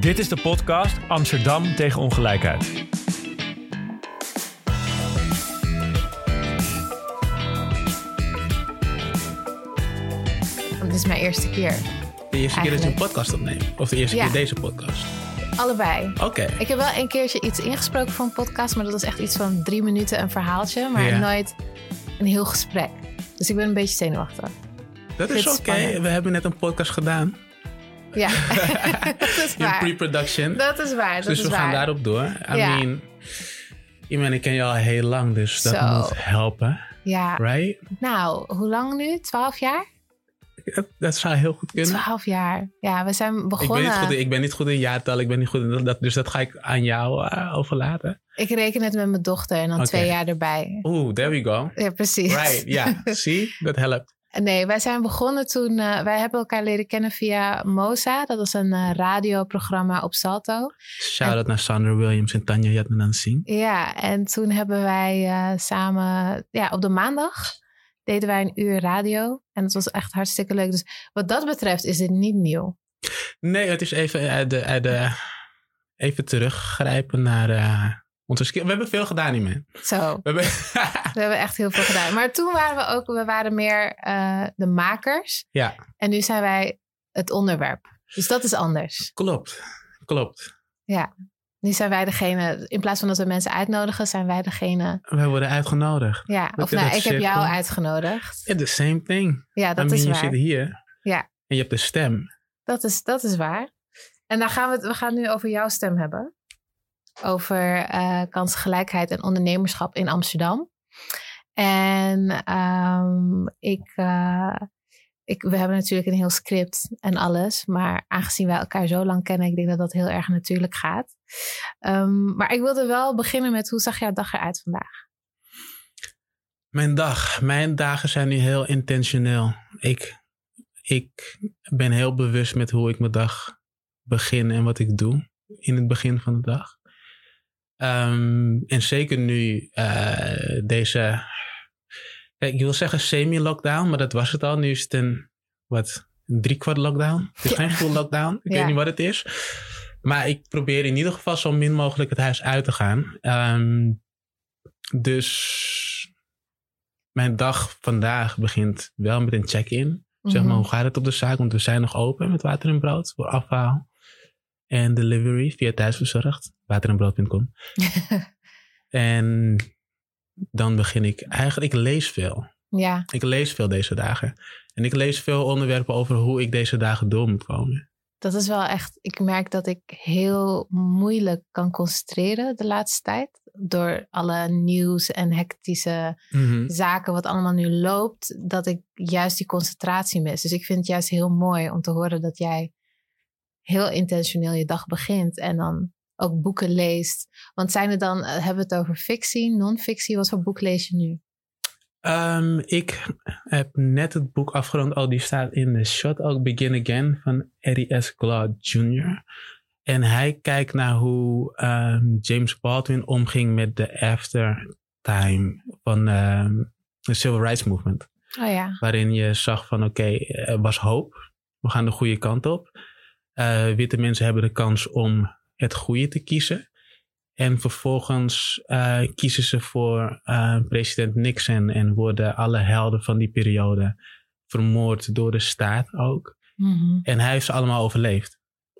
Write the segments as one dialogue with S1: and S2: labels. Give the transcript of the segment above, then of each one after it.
S1: Dit is de podcast Amsterdam tegen ongelijkheid.
S2: Dit is mijn eerste keer.
S3: De eerste keer dat je een podcast opneemt? Of de eerste
S2: Ja.
S3: keer deze podcast?
S2: Allebei.
S3: Oké.
S2: Ik heb wel een keertje iets ingesproken voor een podcast, maar dat was echt iets van drie minuten een verhaaltje, maar
S3: Ja.
S2: nooit een heel gesprek. Dus ik ben een beetje zenuwachtig.
S3: Dat is oké. We hebben net een podcast gedaan.
S2: Ja, dat is
S3: In
S2: waar.
S3: pre-production.
S2: Dat is waar. Dat
S3: dus
S2: is
S3: we
S2: waar.
S3: gaan daarop door. I
S2: Ja.
S3: mean, Iman, ik ken je al heel lang, dus dat moet helpen.
S2: Ja,
S3: Right?
S2: nou, hoe lang nu? Twaalf jaar?
S3: Dat, dat zou heel goed kunnen.
S2: Twaalf jaar. Ja, we zijn
S3: Ik ben,
S2: begonnen.
S3: niet goed in, ik ben niet goed in jaartal, ik ben niet goed in dat, dus dat ga ik aan jou eh, overlaten.
S2: Ik reken het met mijn dochter en dan twee jaar erbij.
S3: Oeh, there we go.
S2: Ja, precies.
S3: Right, ja. Zie, dat helpt.
S2: Nee, wij zijn begonnen toen. eh, wij hebben elkaar leren kennen via Moza. Dat is een eh, radioprogramma op Salto.
S3: Shout-out naar Sandra Williams en Tanja Jatmanan Singh.
S2: Ja, en toen hebben wij eh, samen. Ja, op de maandag deden wij een uur radio. En dat was echt hartstikke leuk. Dus wat dat betreft is dit niet nieuw.
S3: Nee, het is even, de, de, even teruggrijpen naar onze. We hebben veel gedaan hiermee.
S2: Zo,
S3: We hebben,
S2: we hebben echt heel veel gedaan. Maar toen waren we ook, we waren meer eh, de makers.
S3: ja,
S2: En nu zijn wij het onderwerp. Dus dat is anders.
S3: klopt. Klopt.
S2: Nu zijn wij degene, in plaats van dat we mensen uitnodigen, zijn wij degene.
S3: We worden uitgenodigd.
S2: Ja, of nou, ik heb jou uitgenodigd.
S3: Yeah, the same thing.
S2: Ja, dat
S3: I mean,
S2: is
S3: je
S2: waar.
S3: zit hier.
S2: Ja.
S3: En je hebt de stem.
S2: Dat is, dat is waar. En dan gaan we, het, we gaan het nu over jouw stem hebben. Over eh kansgelijkheid en ondernemerschap in Amsterdam. En ehm, ik, eh, ik, we hebben natuurlijk een heel script en alles. Maar aangezien wij elkaar zo lang kennen, ik denk dat dat heel erg natuurlijk gaat. Ehm, maar ik wilde wel beginnen met hoe zag jouw dag eruit vandaag?
S3: Mijn dag. Mijn dagen zijn nu heel intentioneel. Ik, ik ben heel bewust met hoe ik mijn dag begin en wat ik doe in het begin van de dag. Ehm, en zeker nu eh, deze, kijk, ik wil zeggen semi-lockdown, maar dat was het al. Nu is het een, wat, een driekwart lockdown. Het is
S2: Ja.
S3: geen full lockdown. Ik
S2: Ja.
S3: weet niet wat het is. Maar ik probeer in ieder geval zo min mogelijk het huis uit te gaan. Ehm, dus mijn dag vandaag begint wel met een check-in. Zeg maar,
S2: Mhm.
S3: hoe gaat het op de zaak? Want we zijn nog open met water en brood voor afhaal. En delivery via thuisbezorgd. Waterenbrood.com. en dan begin ik eigenlijk, ik lees veel.
S2: ja,
S3: Ik lees veel deze dagen. En ik lees veel onderwerpen over hoe ik deze dagen door moet komen.
S2: dat is wel echt. Ik merk dat ik heel moeilijk kan concentreren de laatste tijd. Door alle nieuws en hectische zaken, wat allemaal nu loopt, dat ik juist die concentratie mis. Dus ik vind het juist heel mooi om te horen dat jij heel intentioneel je dag begint en dan ook boeken leest. Want zijn er dan, eh, hebben we het over fictie, non-fictie? Wat voor boek lees je nu?
S3: Ehm, ik heb net het boek afgerond. Oh, die staat in de shot ook. Begin Again van Eddie S. Glaude Jr. En hij kijkt naar hoe ehm, James Baldwin omging met de aftertime van ehm, de Civil Rights Movement.
S2: Oh ja,
S3: Waarin je zag van oké, er was hoop. We gaan de goede kant op. Eh, witte mensen hebben de kans om het goede te kiezen. En vervolgens eh, kiezen ze voor eh, president Nixon en worden alle helden van die periode vermoord door de staat ook.
S2: Mhm.
S3: En hij heeft ze allemaal overleefd.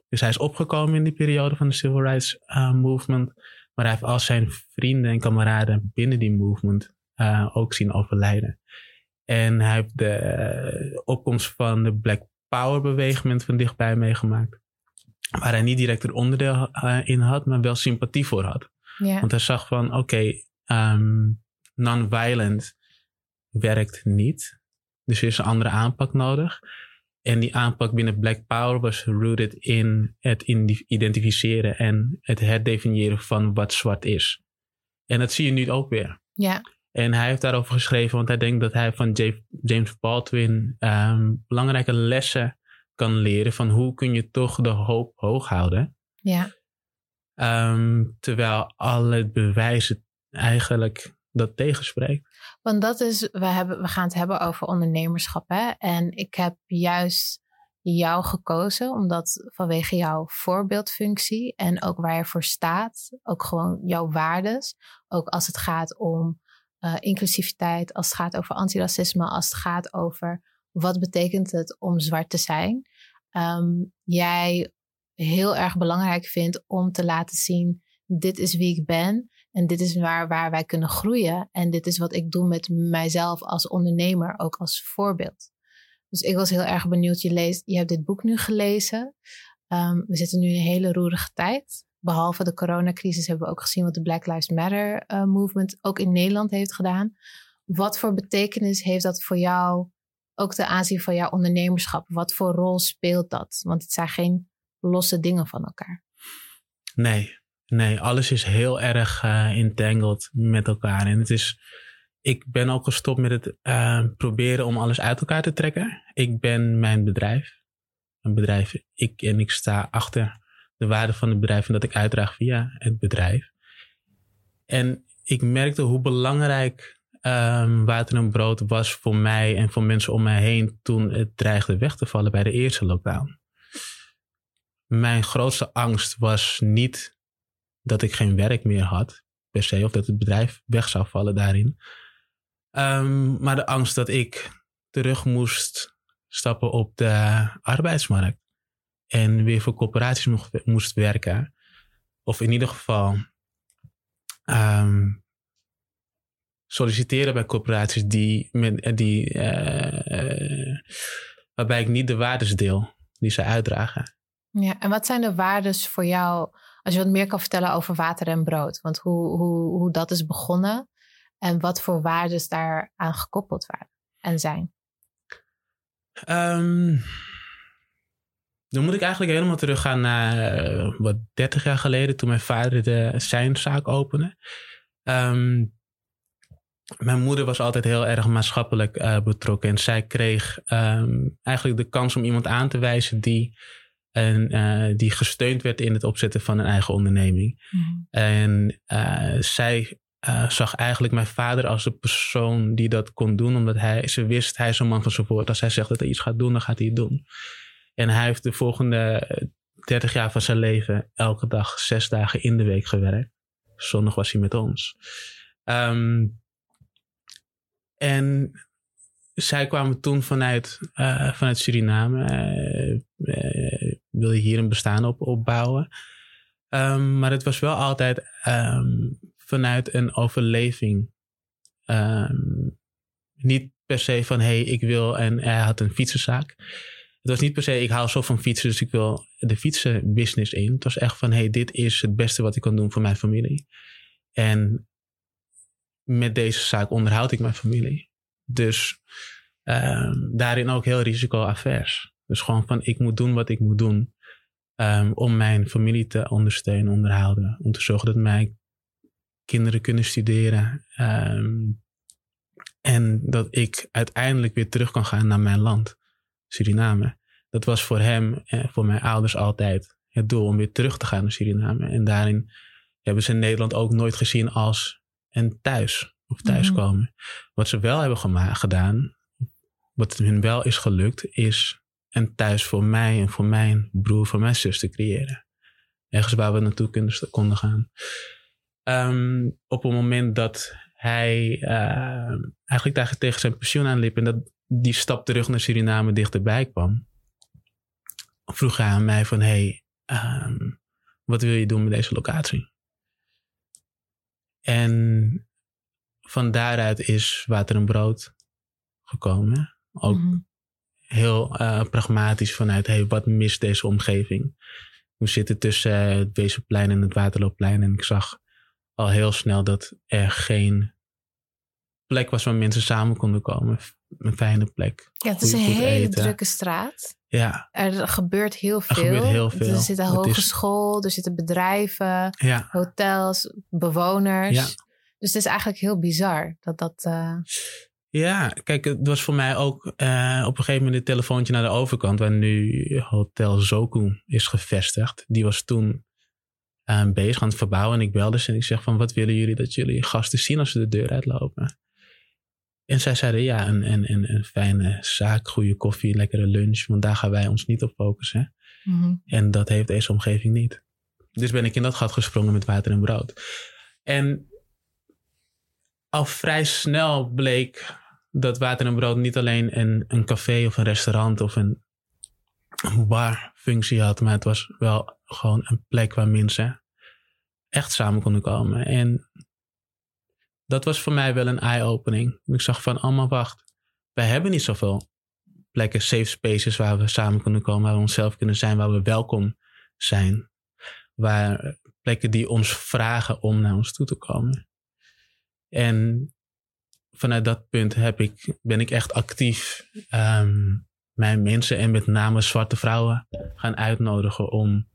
S3: Dus hij is opgekomen in die periode van de Civil Rights Movement. Maar hij heeft al zijn vrienden en kameraden binnen die movement ook zien overlijden. En hij heeft de opkomst van de Black Power beweging van dichtbij meegemaakt. Waar hij niet direct een onderdeel eh, in had, maar wel sympathie voor had.
S2: ja.
S3: Want hij zag van, oké, ehm, non-violent werkt niet. Dus er is een andere aanpak nodig. En die aanpak binnen Black Power was rooted in het identificeren en het herdefiniëren van wat zwart is. En dat zie je nu ook weer.
S2: ja,
S3: En hij heeft daarover geschreven, want hij denkt dat hij van Ja- James Baldwin ehm, belangrijke lessen kan leren van hoe kun je toch de hoop hoog houden.
S2: ja,
S3: Ehm, terwijl alle bewijzen eigenlijk dat tegenspreekt.
S2: Want dat is, we, hebben, we gaan het hebben over ondernemerschap. Hè? En ik heb juist jou gekozen, omdat vanwege jouw voorbeeldfunctie en ook waar je voor staat, ook gewoon jouw waardes, ook als het gaat om uh, inclusiviteit, als het gaat over antiracisme, als het gaat over wat betekent het om zwart te zijn, um, jij heel erg belangrijk vindt om te laten zien, dit is wie ik ben en dit is waar, waar wij kunnen groeien en dit is wat ik doe met mijzelf als ondernemer, ook als voorbeeld. Dus ik was heel erg benieuwd. Je, leest, je hebt dit boek nu gelezen. Um, we zitten nu in een hele roerige tijd. Behalve de coronacrisis hebben we ook gezien wat de Black Lives Matter uh, movement ook in Nederland heeft gedaan. Wat voor betekenis heeft dat voor jou, ook ten aanzien van jouw ondernemerschap? Wat voor rol speelt dat? Want het zijn geen losse dingen van elkaar.
S3: Nee, nee, alles is heel erg uh, entangled met elkaar. En het is ik ben ook gestopt met het uh, proberen om alles uit elkaar te trekken. Ik ben mijn bedrijf. Een bedrijf, ik en ik sta achter de waarde van het bedrijf en dat ik uitdraag via het bedrijf. En ik merkte hoe belangrijk um, water en brood was voor mij en voor mensen om mij heen toen het dreigde weg te vallen bij de eerste lockdown. Mijn grootste angst was niet dat ik geen werk meer had, per se, of dat het bedrijf weg zou vallen daarin. Um, maar de angst dat ik terug moest stappen op de arbeidsmarkt. En weer voor corporaties moest, moest werken. Of in ieder geval um, solliciteren bij corporaties die, met, die, uh, waarbij ik niet de waardes deel die ze uitdragen.
S2: Ja, en wat zijn de waardes voor jou, als je wat meer kan vertellen over water en brood? Want hoe, hoe, hoe dat is begonnen en wat voor waarden daar aan gekoppeld waren en zijn?
S3: Um, dan moet ik eigenlijk helemaal teruggaan naar uh, wat 30 jaar geleden, toen mijn vader de zijn zaak opende. Um, mijn moeder was altijd heel erg maatschappelijk uh, betrokken en zij kreeg um, eigenlijk de kans om iemand aan te wijzen die, en, uh, die gesteund werd in het opzetten van een eigen onderneming. Mm. En zij uh, zag eigenlijk mijn vader als de persoon die dat kon doen. Omdat hij, ze wist, hij is een man van zijn woord. Als hij zegt dat hij iets gaat doen, dan gaat hij het doen. En hij heeft de volgende 30 jaar van zijn leven elke dag zes dagen in de week gewerkt. Zondag was hij met ons. Um, en zij kwamen toen vanuit, uh, vanuit Suriname. Uh, wil je hier een bestaan op opbouwen? Um, maar het was wel altijd um, vanuit een overleving. Niet per se van hé, hey, ik wil en hij had een fietsenzaak. Het was niet per se ik hou zo van fietsen, dus ik wil de fietsenbusiness in. Het was echt van hey, dit is het beste wat ik kan doen voor mijn familie. En met deze zaak onderhoud ik mijn familie. Dus um, daarin ook heel risicoavers. Dus gewoon van ik moet doen wat ik moet doen. Um, om mijn familie te ondersteunen, onderhouden. Om te zorgen dat mijn kinderen kunnen studeren. Um, en dat ik uiteindelijk weer terug kan gaan naar mijn land, Suriname. Dat was voor hem en voor mijn ouders altijd het doel om weer terug te gaan naar Suriname. En daarin hebben ze Nederland ook nooit gezien als een thuis of thuiskomen. Wat ze wel hebben gedaan, wat hun wel is gelukt, is een thuis voor mij en voor mijn broer, voor mijn zus te creëren. Ergens waar we naartoe konden gaan. Um, op het moment dat hij uh, eigenlijk tegen zijn pensioen aanliep en dat die stap terug naar Suriname dichterbij kwam, vroeg hij aan mij van, hey, um, wat wil je doen met deze locatie? En van daaruit is Water en Brood gekomen. Ook mm -hmm. heel uh, pragmatisch vanuit, hey, wat mist deze omgeving? We zitten tussen het Wezenplein en het Waterloopplein en ik zag al heel snel dat er geen plek was waar mensen samen konden komen. Een fijne plek.
S2: Ja, het is een hele drukke straat.
S3: Ja.
S2: Er gebeurt heel veel.
S3: Er gebeurt heel veel.
S2: Er zit een hogeschool, er zitten bedrijven,
S3: ja.
S2: hotels, bewoners. Ja. Dus het is eigenlijk heel bizar dat dat. Uh...
S3: Ja, kijk, het was voor mij ook uh, op een gegeven moment een telefoontje naar de overkant, waar nu Hotel Zoku is gevestigd. Die was toen um, bezig aan het verbouwen. En ik belde ze en ik zeg van, wat willen jullie dat jullie gasten zien als ze de deur uitlopen? En zij zeiden ja, een, een, een, een fijne zaak, goede koffie, lekkere lunch. Want daar gaan wij ons niet op focussen. Mhm. En dat heeft deze omgeving niet. Dus ben ik in dat gat gesprongen met water en brood. En al vrij snel bleek dat water en brood niet alleen een, een café of een restaurant of een barfunctie had, maar het was wel gewoon een plek waar mensen echt samen konden komen. En dat was voor mij wel een eye-opening. Ik zag van, allemaal wacht, wij hebben niet zoveel plekken, safe spaces waar we samen kunnen komen, waar we onszelf kunnen zijn, waar we welkom zijn. Waar plekken die ons vragen om naar ons toe te komen. En vanuit dat punt heb ik, ben ik echt actief ehm, mijn mensen en met name zwarte vrouwen gaan uitnodigen om,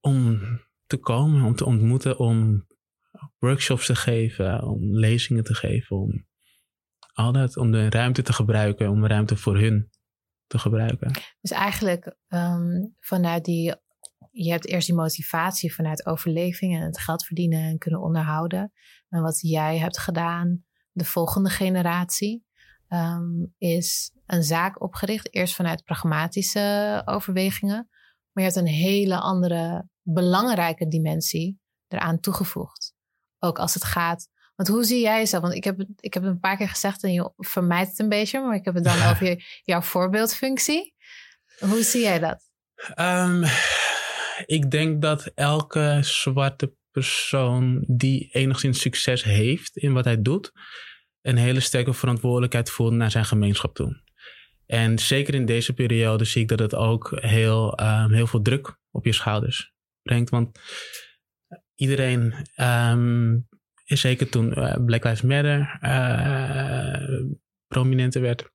S3: om te komen, om te ontmoeten, om workshops te geven, om lezingen te geven, om al dat, om de ruimte te gebruiken, om ruimte voor hun te gebruiken.
S2: Dus eigenlijk ehm, vanuit die, je hebt eerst die motivatie vanuit overleving en het geld verdienen en kunnen onderhouden. En wat jij hebt gedaan, de volgende generatie, ehm, is een zaak opgericht. Eerst vanuit pragmatische overwegingen. Maar je hebt een hele andere belangrijke dimensie eraan toegevoegd. Ook als het gaat. Want hoe zie jij jezelf? Want ik heb, ik heb het een paar keer gezegd en je vermijdt het een beetje, maar ik heb het dan over jouw voorbeeldfunctie. Hoe zie jij dat?
S3: Um, ik denk dat elke zwarte persoon die enigszins succes heeft in wat hij doet, een hele sterke verantwoordelijkheid voelt naar zijn gemeenschap toe. En zeker in deze periode zie ik dat het ook heel, um, heel veel druk op je schouders brengt. Want iedereen, um, zeker toen uh, Black Lives Matter uh, prominenter werd,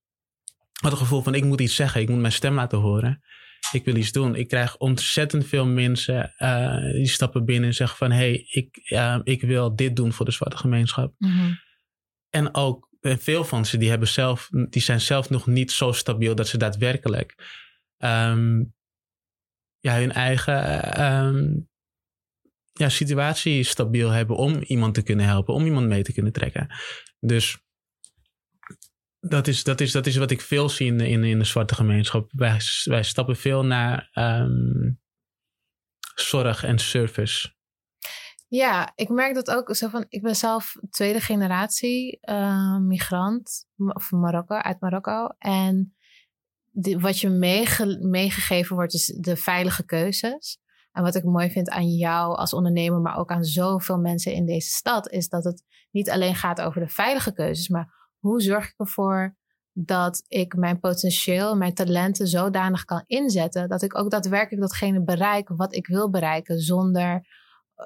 S3: had het gevoel van ik moet iets zeggen, ik moet mijn stem laten horen. Ik wil iets doen. Ik krijg ontzettend veel mensen uh, die stappen binnen en zeggen van hé, hey, ik, ik wil dit doen voor de zwarte gemeenschap. Mm En ook veel van ze die, hebben zelf, die zijn zelf nog niet zo stabiel dat ze daadwerkelijk um, ja, hun eigen um, ja, situatie stabiel hebben om iemand te kunnen helpen, om iemand mee te kunnen trekken. Dus dat is, dat is, dat is wat ik veel zie in, in, in de zwarte gemeenschap. Wij, wij stappen veel naar um, zorg en service.
S2: Ja, ik merk dat ook zo van. Ik ben zelf tweede generatie uh, migrant of Marokko, uit Marokko. En wat je meege, meegegeven wordt, is de veilige keuzes. En wat ik mooi vind aan jou als ondernemer, maar ook aan zoveel mensen in deze stad, is dat het niet alleen gaat over de veilige keuzes, maar hoe zorg ik ervoor dat ik mijn potentieel, mijn talenten zodanig kan inzetten dat ik ook daadwerkelijk datgene bereik wat ik wil bereiken, zonder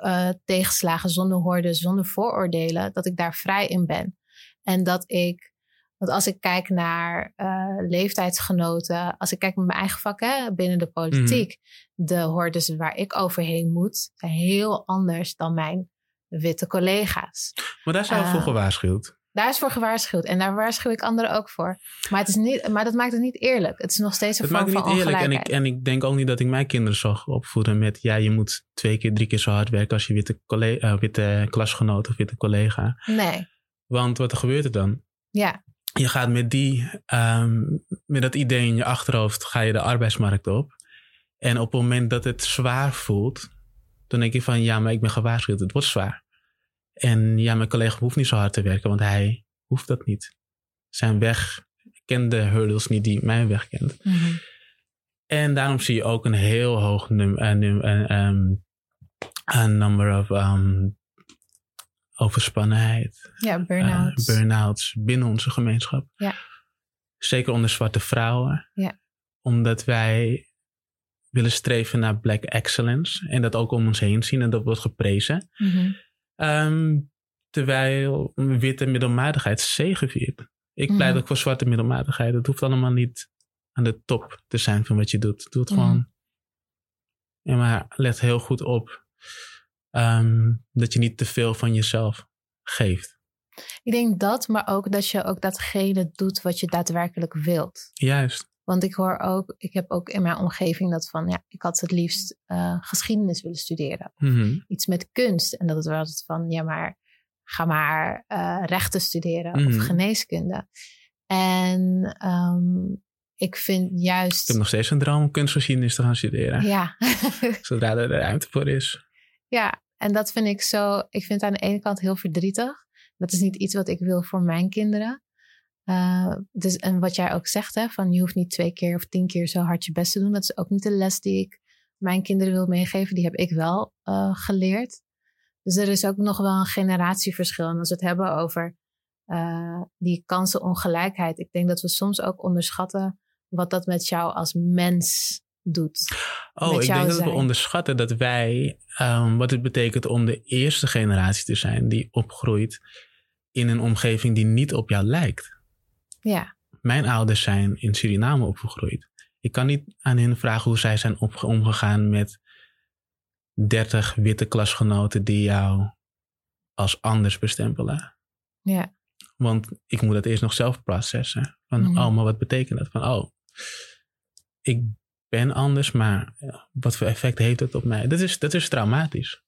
S2: uh, tegenslagen, zonder hoorden, zonder vooroordelen, dat ik daar vrij in ben. En dat ik want als ik kijk naar uh, leeftijdsgenoten, als ik kijk naar mijn eigen vak hè, binnen de politiek, mm. de hordes waar ik overheen moet, zijn heel anders dan mijn witte collega's.
S3: Maar daar zijn we uh, voor gewaarschuwd.
S2: Daar is voor gewaarschuwd en daar waarschuw ik anderen ook voor. Maar, het is niet, maar dat maakt het niet eerlijk. Het is nog steeds een het vorm van ongelijkheid.
S3: En ik, en ik denk ook niet dat ik mijn kinderen zou opvoeden met... ja, je moet twee keer, drie keer zo hard werken als je witte, collega, uh, witte klasgenoot of witte collega.
S2: Nee.
S3: Want wat er gebeurt er dan?
S2: Ja
S3: je gaat met, die, um, met dat idee in je achterhoofd ga je de arbeidsmarkt op. En op het moment dat het zwaar voelt, dan denk je van ja, maar ik ben gewaarschuwd, het wordt zwaar. En ja, mijn collega hoeft niet zo hard te werken, want hij hoeft dat niet. Zijn weg kent de hurdles niet die mijn weg kent. Mm -hmm. En daarom zie je ook een heel hoog num, uh, num, uh, um, number of um, overspannenheid.
S2: Ja, burn-outs.
S3: Uh, burn-outs binnen onze gemeenschap.
S2: Ja.
S3: Zeker onder zwarte vrouwen.
S2: Ja.
S3: Omdat wij willen streven naar black excellence. En dat ook om ons heen zien en dat wordt geprezen. Mm -hmm. um, terwijl witte middelmatigheid zegeviert. Ik pleit mm ook voor zwarte middelmatigheid. Het hoeft allemaal niet aan de top te zijn van wat je doet. Doe het mm gewoon. Ja, maar let heel goed op um, dat je niet te veel van jezelf geeft.
S2: Ik denk dat, maar ook dat je ook datgene doet wat je daadwerkelijk wilt.
S3: Juist.
S2: Want ik hoor ook, ik heb ook in mijn omgeving dat van, ja, ik had het liefst uh, geschiedenis willen studeren. Mm -hmm. Iets met kunst. En dat het wel het van, ja, maar ga maar uh, rechten studeren of
S3: Mhm.
S2: geneeskunde. En ehm, ik vind
S3: Ik
S2: juist,
S3: heb nog steeds een droom om kunstgeschiedenis te gaan studeren.
S2: ja,
S3: Zodra er de ruimte voor is.
S2: ja, en dat vind ik zo, ik vind het aan de ene kant heel verdrietig. Dat is niet iets wat ik wil voor mijn kinderen. Eh, dus, en wat jij ook zegt, hè, van je hoeft niet twee keer of tien keer zo hard je best te doen. Dat is ook niet de les die ik mijn kinderen wil meegeven. Die heb ik wel eh, geleerd. Dus er is ook nog wel een generatieverschil. En als we het hebben over eh, die kansenongelijkheid. Ik denk dat we soms ook onderschatten wat dat met jou als mens doet.
S3: Oh, ik denk dat we onderschatten dat wij, ehm, wat het betekent om de eerste generatie te zijn die opgroeit in een omgeving die niet op jou lijkt.
S2: Ja,
S3: Mijn ouders zijn in Suriname opgegroeid. Ik kan niet aan hen vragen hoe zij zijn omgegaan met 30 witte klasgenoten die jou als anders bestempelen.
S2: ja,
S3: Want ik moet dat eerst nog zelf processen. Van,
S2: Mhm.
S3: oh, maar wat betekent dat? Van, oh, ik ben anders, maar ja, wat voor effect heeft het op mij? Dat is, dat is traumatisch.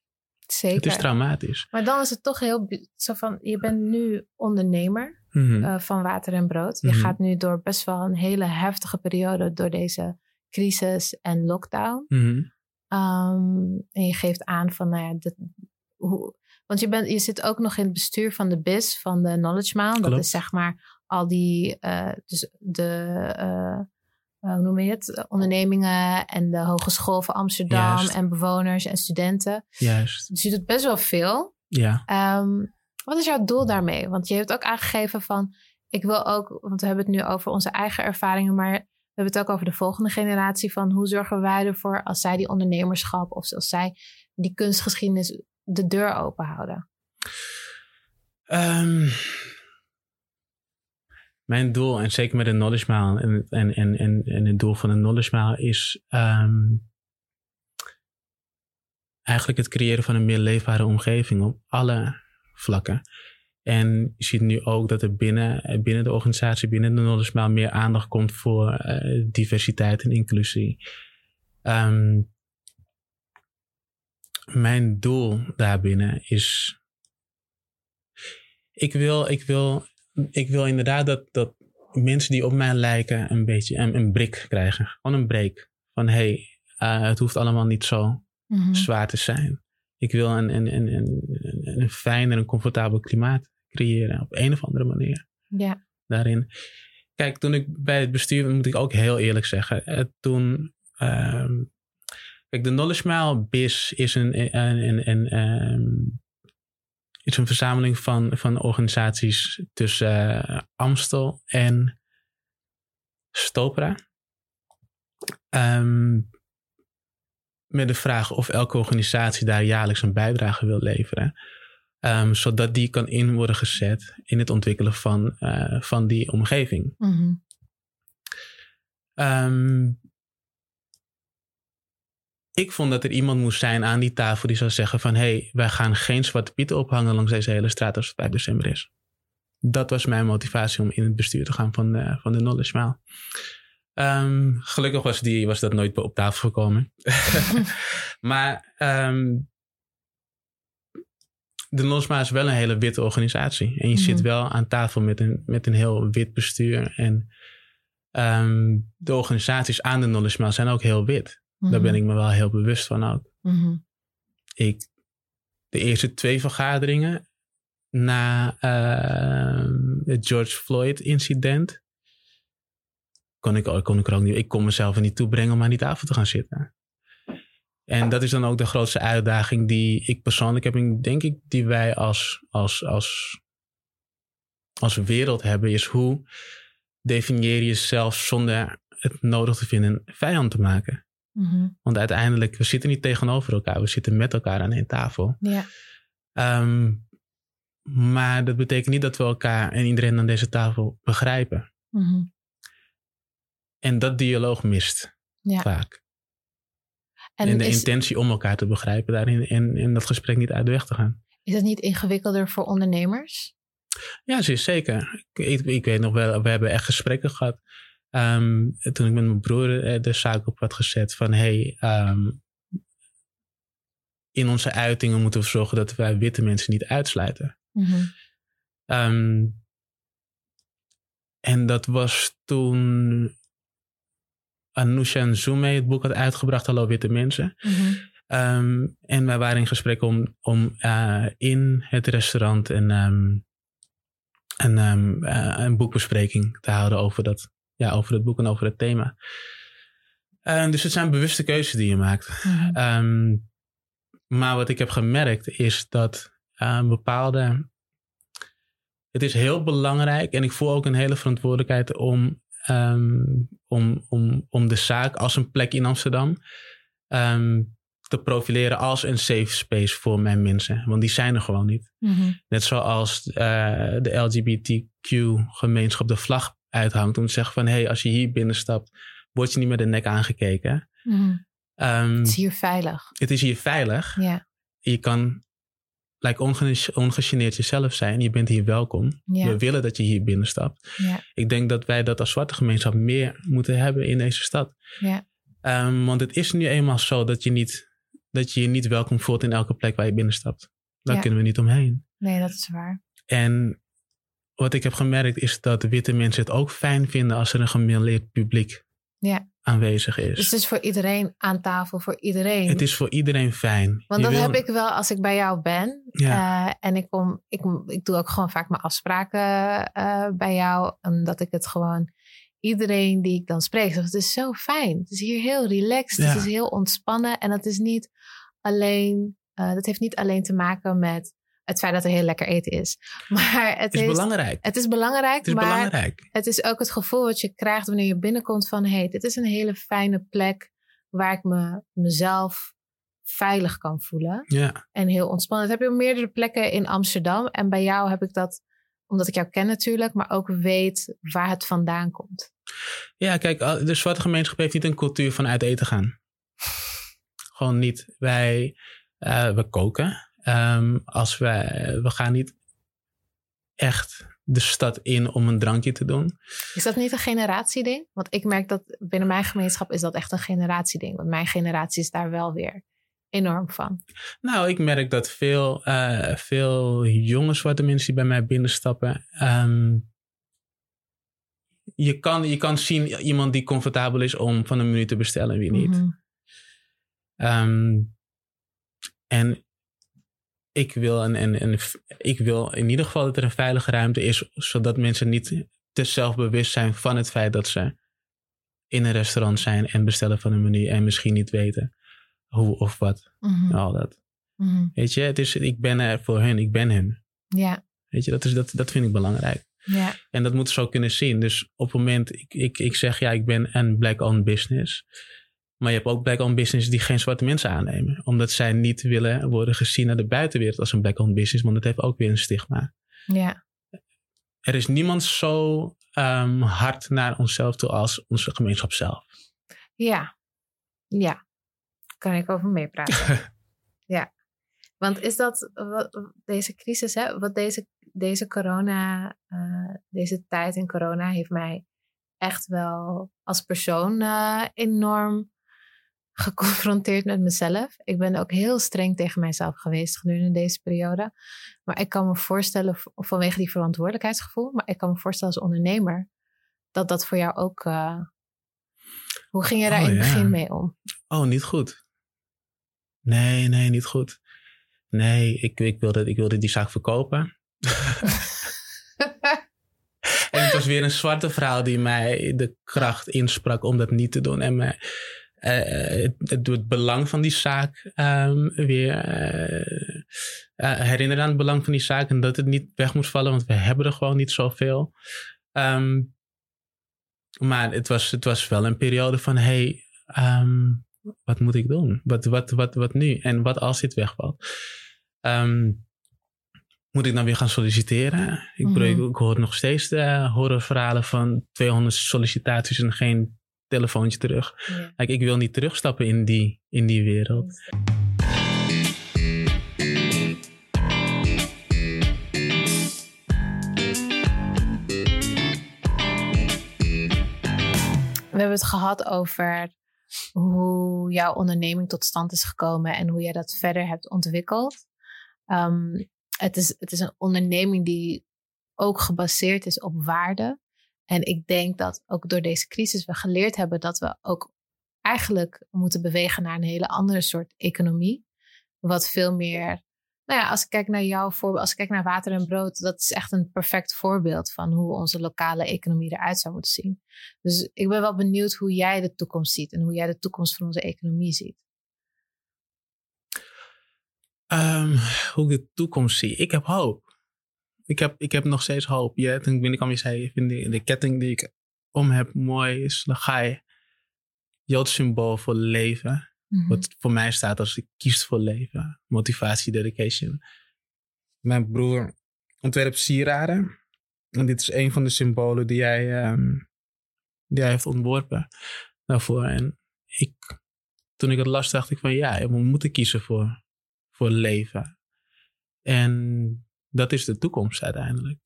S2: zeker.
S3: Het is traumatisch.
S2: Maar dan is het toch heel zo van, je bent nu ondernemer
S3: Mhm.
S2: eh, van water en brood. Je
S3: Mhm.
S2: gaat nu door best wel een hele heftige periode door deze crisis en lockdown.
S3: Mhm.
S2: Ehm, en je geeft aan van, nou ja, dat, hoe, want je, bent, je zit ook nog in het bestuur van de BIS, van de Knowledge Mile. Dat is zeg maar al die, eh, dus de, eh, eh, hoe noem je het, ondernemingen en de Hogeschool van Amsterdam
S3: Juist.
S2: en bewoners en studenten.
S3: Juist,
S2: Dus je doet best wel veel.
S3: ja.
S2: Ehm, wat is jouw doel daarmee? Want je hebt ook aangegeven van, ik wil ook, want we hebben het nu over onze eigen ervaringen, maar we hebben het ook over de volgende generatie van hoe zorgen wij ervoor als zij die ondernemerschap of als zij die kunstgeschiedenis de deur open houden.
S3: Ehm, mijn doel, en zeker met de Knowledge Mile en, en, en, en, en het doel van de Knowledge Mile is ehm, eigenlijk het creëren van een meer leefbare omgeving op alle vlakken. En je ziet nu ook dat er binnen, eh, binnen de organisatie, binnen de Knowledge Mile, meer aandacht komt voor eh, diversiteit en inclusie. Ehm, mijn doel daarbinnen is ik wil, ik wil, ik wil inderdaad dat, dat mensen die op mij lijken een beetje een, een brik krijgen. Gewoon een break. Van hé, hey, het hoeft allemaal niet zo
S2: Mhm.
S3: zwaar te zijn. Ik wil een, een, een, een, een, fijn en een comfortabel klimaat creëren. Op een of andere manier
S2: Ja,
S3: daarin. Kijk, toen ik bij het bestuur, moet ik ook heel eerlijk zeggen. eh, toen. ehm, kijk, de Knowledge Mile BIS is een, een, een, een, ehm, is een verzameling van, van organisaties tussen eh, Amstel en Stopra. Ehm, met de vraag of elke organisatie daar jaarlijks een bijdrage wil leveren. Ehm, zodat die kan in worden gezet in het ontwikkelen van, eh, van die omgeving.
S2: Mhm.
S3: Ehm, ik vond dat er iemand moest zijn aan die tafel die zou zeggen van... hé, hey, wij gaan geen zwarte pieten ophangen langs deze hele straat als het 5 december is. Dat was mijn motivatie om in het bestuur te gaan van de, van de Knowledge Mile. Ehm, gelukkig was, die, was dat nooit op tafel gekomen. maar ehm, de Knowledge is wel een hele witte organisatie. En je
S2: Mhm.
S3: zit wel aan tafel met een, met een heel wit bestuur. En ehm, de organisaties aan de Knowledge Mile zijn ook heel wit. Daar ben ik me wel heel bewust van ook.
S2: Mhm.
S3: Ik, de eerste twee vergaderingen na ehm, het George Floyd incident kon ik, kon ik er ook niet. Ik kon mezelf er niet toe brengen om aan die tafel te gaan zitten. En dat is dan ook de grootste uitdaging die ik persoonlijk heb. En denk ik die wij als, als, als, als wereld hebben. Is hoe definieer je jezelf zonder het nodig te vinden een vijand te maken.
S2: Mhm.
S3: Want uiteindelijk, we zitten niet tegenover elkaar. We zitten met elkaar aan één tafel.
S2: Ja,
S3: Ehm, maar dat betekent niet dat we elkaar en iedereen aan deze tafel begrijpen.
S2: Mhm.
S3: En dat dialoog mist
S2: ja.
S3: vaak.
S2: En,
S3: En, de
S2: is,
S3: intentie om elkaar te begrijpen daarin en, en dat gesprek niet uit de weg te gaan.
S2: is het niet ingewikkelder voor ondernemers?
S3: Ja, ze is zeker. Ik, ik weet nog wel, we hebben echt gesprekken gehad. Ehm, toen ik met mijn broer eh, de zaak op had gezet van hey, ehm, in onze uitingen moeten we zorgen dat wij witte mensen niet uitsluiten. Mhm. Ehm, en dat was toen Anousha Nzume het boek had uitgebracht, Hallo Witte Mensen. Mhm. En wij waren in gesprek om, om uh, in het restaurant een, een, uh, een boekbespreking te houden over, dat, ja, over het boek en over het thema. dus het zijn bewuste keuzes die je maakt. Mhm. maar wat ik heb gemerkt is dat uh, bepaalde. Het is heel belangrijk en ik voel ook een hele verantwoordelijkheid om, om, om, om de zaak als een plek in Amsterdam te profileren als een safe space voor mijn mensen. Want die zijn er gewoon niet. Mhm. Net zoals uh, de LGBTQ-gemeenschap de vlag uithangt om te zeggen van... hé, hey, als je hier binnenstapt, word je niet met de nek aangekeken.
S2: Mm het is hier veilig.
S3: Het is hier veilig.
S2: Ja.
S3: Je kan like, ongegeneerd jezelf zijn. Je bent hier welkom. We willen dat je hier binnenstapt.
S2: Ja.
S3: Ik denk dat wij dat als zwarte gemeenschap meer moeten hebben in deze stad.
S2: Ja.
S3: Um, want het is nu eenmaal zo dat je niet dat je je niet welkom voelt in elke plek waar je binnenstapt. Daar kunnen we niet omheen.
S2: Nee, dat is waar.
S3: En wat ik heb gemerkt is dat witte mensen het ook fijn vinden als er een gemêleerd publiek
S2: ja.
S3: aanwezig is.
S2: Dus het is voor iedereen aan tafel, voor iedereen.
S3: Het is voor iedereen fijn.
S2: Want dat heb ik wel als ik bij jou ben. Ja. Uh, en ik, kom, ik, ik doe ook gewoon vaak mijn afspraken uh, bij jou. Omdat ik het gewoon iedereen die ik dan spreek, zegt, het is zo fijn. Het is hier heel relaxed, het is heel ontspannen. En dat is niet alleen, uh, dat heeft niet alleen te maken met het feit dat er heel lekker eten is. Maar het,
S3: is belangrijk.
S2: Het is belangrijk,
S3: het is
S2: maar
S3: belangrijk.
S2: het is ook het gevoel wat je krijgt wanneer je binnenkomt van... hé, hey, dit is een hele fijne plek waar ik me, mezelf veilig kan voelen.
S3: Ja.
S2: En heel ontspannen. Dat heb je op meerdere plekken in Amsterdam. En bij jou heb ik dat omdat ik jou ken natuurlijk, maar ook weet waar het vandaan komt.
S3: Ja, kijk, de zwarte gemeenschap heeft niet een cultuur van uit eten gaan. Gewoon niet. Wij, uh, we koken. Um, als wij, we gaan niet echt de stad in om een drankje te doen.
S2: Is dat niet een generatieding? Want ik merk dat binnen mijn gemeenschap is dat echt een generatieding. Want mijn generatie is daar wel weer enorm van?
S3: Nou, ik merk dat veel, uh, veel jonge zwarte mensen die bij mij binnenstappen. Um, je, kan, je kan zien iemand die comfortabel is om van een menu te bestellen en wie niet. Mm um, en ik wil, en, en, en, ik wil in ieder geval dat er een veilige ruimte is, zodat mensen niet te zelfbewust zijn van het feit dat ze in een restaurant zijn en bestellen van een menu en misschien niet weten hoe of wat. Mm Al dat.
S2: Mm
S3: Weet je, het is, ik ben er voor hun, ik ben hun.
S2: Ja.
S3: Weet je, dat, is, dat, dat vind ik belangrijk.
S2: Ja.
S3: En dat moeten ze ook kunnen zien. Dus op het moment, ik, ik, ik zeg ja, ik ben een black-owned business. Maar je hebt ook black-owned business die geen zwarte mensen aannemen. Omdat zij niet willen worden gezien naar de buitenwereld als een black-owned business. Want dat heeft ook weer een stigma.
S2: Ja.
S3: Er is niemand zo um, hard naar onszelf toe als onze gemeenschap zelf.
S2: Ja. Ja kan ik over meepraten. ja. Want is dat wat, deze crisis, hè, wat deze, deze corona, uh, deze tijd in corona heeft mij echt wel als persoon uh, enorm geconfronteerd met mezelf. Ik ben ook heel streng tegen mijzelf geweest gedurende deze periode. Maar ik kan me voorstellen, vanwege die verantwoordelijkheidsgevoel, maar ik kan me voorstellen als ondernemer, dat dat voor jou ook. Uh, hoe ging je daar oh, in het begin mee om?
S3: Oh, niet goed. Nee, nee, niet goed. Nee, ik, ik, wilde, ik wilde die zaak verkopen. en het was weer een zwarte vrouw die mij de kracht insprak om dat niet te doen. En mij, het, het, belang van die zaak um, weer uh, herinneren aan het belang van die zaak. En dat het niet weg moest vallen, want we hebben er gewoon niet zoveel. Um, maar het was, het was wel een periode van: hey, um, wat moet ik doen? Wat, wat, wat, wat nu? En wat als dit wegvalt? Um, moet ik dan weer gaan solliciteren? Ik, mm ik, hoor nog steeds de horrorverhalen van 200 sollicitaties en geen telefoontje terug. Like, ik wil niet terugstappen in die, in die wereld.
S2: We hebben het gehad over hoe jouw onderneming tot stand is gekomen en hoe jij dat verder hebt ontwikkeld. Um, het, is, het is een onderneming die ook gebaseerd is op waarde. En ik denk dat ook door deze crisis we geleerd hebben dat we ook eigenlijk moeten bewegen naar een hele andere soort economie. Wat veel meer. Nou ja, als ik kijk naar jouw voorbeeld, als ik kijk naar water en brood, dat is echt een perfect voorbeeld van hoe onze lokale economie eruit zou moeten zien. Dus ik ben wel benieuwd hoe jij de toekomst ziet en hoe jij de toekomst van onze economie ziet.
S3: Um, hoe ik de toekomst zie. Ik heb hoop. Ik heb, ik heb nog steeds hoop. Ja, toen ben ik al je zei, ik vind de, de ketting die ik om heb mooi is. Dan ga je Joods symbool voor leven. Mhm. Wat voor mij staat als ik kies voor leven. Motivatie, dedication. Mijn broer ontwerpt sieraden. En dit is een van de symbolen die hij, um, die hij heeft ontworpen daarvoor. En ik, toen ik het las, dacht ik van ja, we moeten kiezen voor, voor leven. En dat is de toekomst uiteindelijk.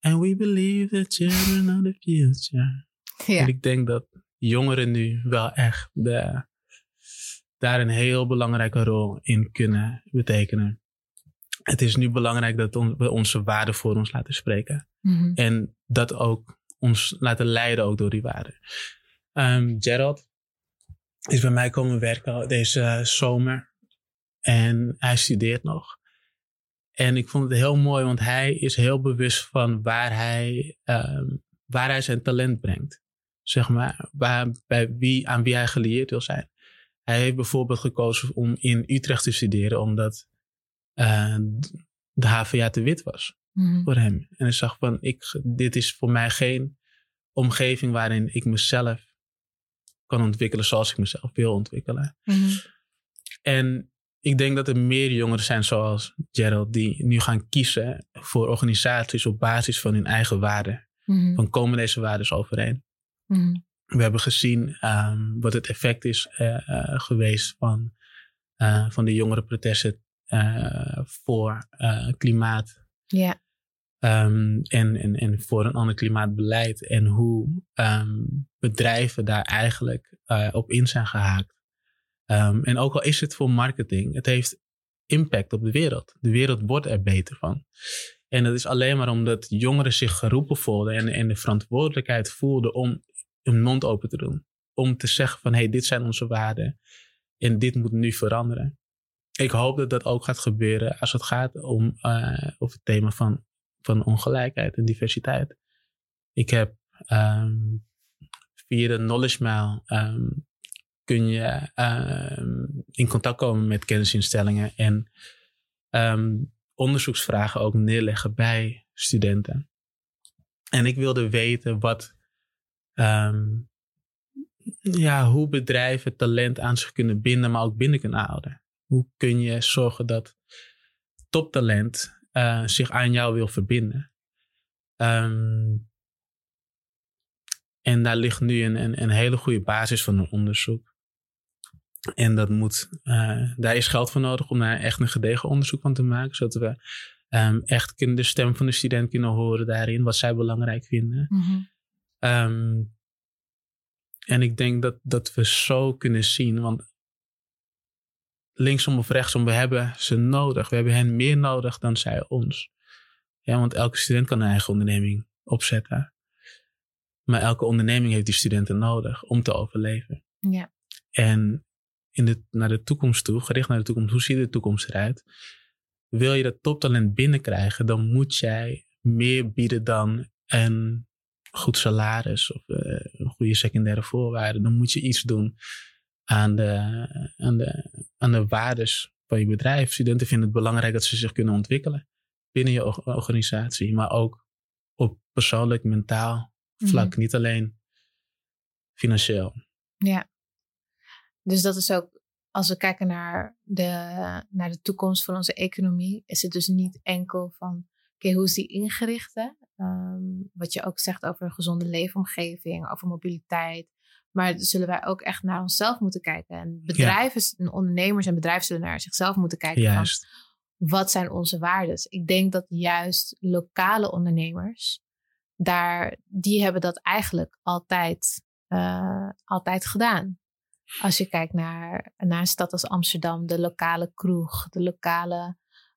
S3: And we believe the children of the future. Ja. En ik denk dat jongeren nu wel echt de, daar een heel belangrijke rol in kunnen betekenen. Het is nu belangrijk dat we onze waarden voor ons laten spreken. Mhm. En dat ook ons laten leiden ook door die waarden. Um, Gerald is bij mij komen werken deze zomer. En hij studeert nog. En ik vond het heel mooi, want hij is heel bewust van waar hij, um, waar hij zijn talent brengt. Zeg maar, waar, bij wie, aan wie hij gelieerd wil zijn. Hij heeft bijvoorbeeld gekozen om in Utrecht te studeren, omdat uh, de HVA te wit was mm voor hem. En hij zag van, ik, dit is voor mij geen omgeving waarin ik mezelf kan ontwikkelen zoals ik mezelf wil ontwikkelen. Mm En ik denk dat er meer jongeren zijn zoals Gerald die nu gaan kiezen voor organisaties op basis van hun eigen waarden. Mm Van komen deze waarden overeen? Mm We hebben gezien um, wat het effect is uh, uh, geweest van, uh, van de jongerenprotesten voor klimaat.
S2: Ja.
S3: Um, en, en, en voor een ander klimaatbeleid. En hoe um, bedrijven daar eigenlijk op in zijn gehaakt. Um, en ook al is het voor marketing, het heeft impact op de wereld. De wereld wordt er beter van. En dat is alleen maar omdat jongeren zich geroepen voelden en, en de verantwoordelijkheid voelden om hun mond open te doen. Om te zeggen van hé, hey, dit zijn onze waarden en dit moet nu veranderen. Ik hoop dat dat ook gaat gebeuren als het gaat om uh, over het thema van, van ongelijkheid en diversiteit. Ik heb um, via de Knowledge Mile um, kun je uh, in contact komen met kennisinstellingen en um, onderzoeksvragen ook neerleggen bij studenten. En ik wilde weten wat, um, ja, hoe bedrijven talent aan zich kunnen binden, maar ook binnen kunnen houden. Hoe kun je zorgen dat toptalent uh, zich aan jou wil verbinden? En daar ligt nu een, een, een hele goede basis van een onderzoek. En dat moet, uh, daar is geld voor nodig om daar echt een gedegen onderzoek van te maken. Zodat we um, echt kunnen de stem van de student kunnen horen daarin, wat zij belangrijk vinden. Mm um, en ik denk dat, dat we zo kunnen zien, want linksom of rechtsom, we hebben ze nodig. We hebben hen meer nodig dan zij ons. Ja, want elke student kan een eigen onderneming opzetten. Maar elke onderneming heeft die studenten nodig om te overleven.
S2: Ja.
S3: En in de, naar de toekomst toe, gericht naar de toekomst, hoe ziet de toekomst eruit? Wil je dat toptalent binnenkrijgen, dan moet jij meer bieden dan een goed salaris of uh, een goede secundaire voorwaarden. Dan moet je iets doen aan de, aan de, aan de waardes van je bedrijf. Studenten vinden het belangrijk dat ze zich kunnen ontwikkelen binnen je organisatie, maar ook op persoonlijk, mentaal vlak, mhm. niet alleen financieel.
S2: Ja. Dus dat is ook, als we kijken naar de, naar de toekomst van onze economie, is het dus niet enkel van, oké, hoe is die ingericht? Hè? Ehm, wat je ook zegt over een gezonde leefomgeving, over mobiliteit. Maar zullen wij ook echt naar onszelf moeten kijken. En bedrijven, en ondernemers en bedrijven zullen naar zichzelf moeten kijken. Juist. Van, wat zijn onze waarden? Ik denk dat juist lokale ondernemers, daar, die hebben dat eigenlijk altijd, uh, altijd gedaan. Als je kijkt naar, naar een stad als Amsterdam, de lokale kroeg, de lokale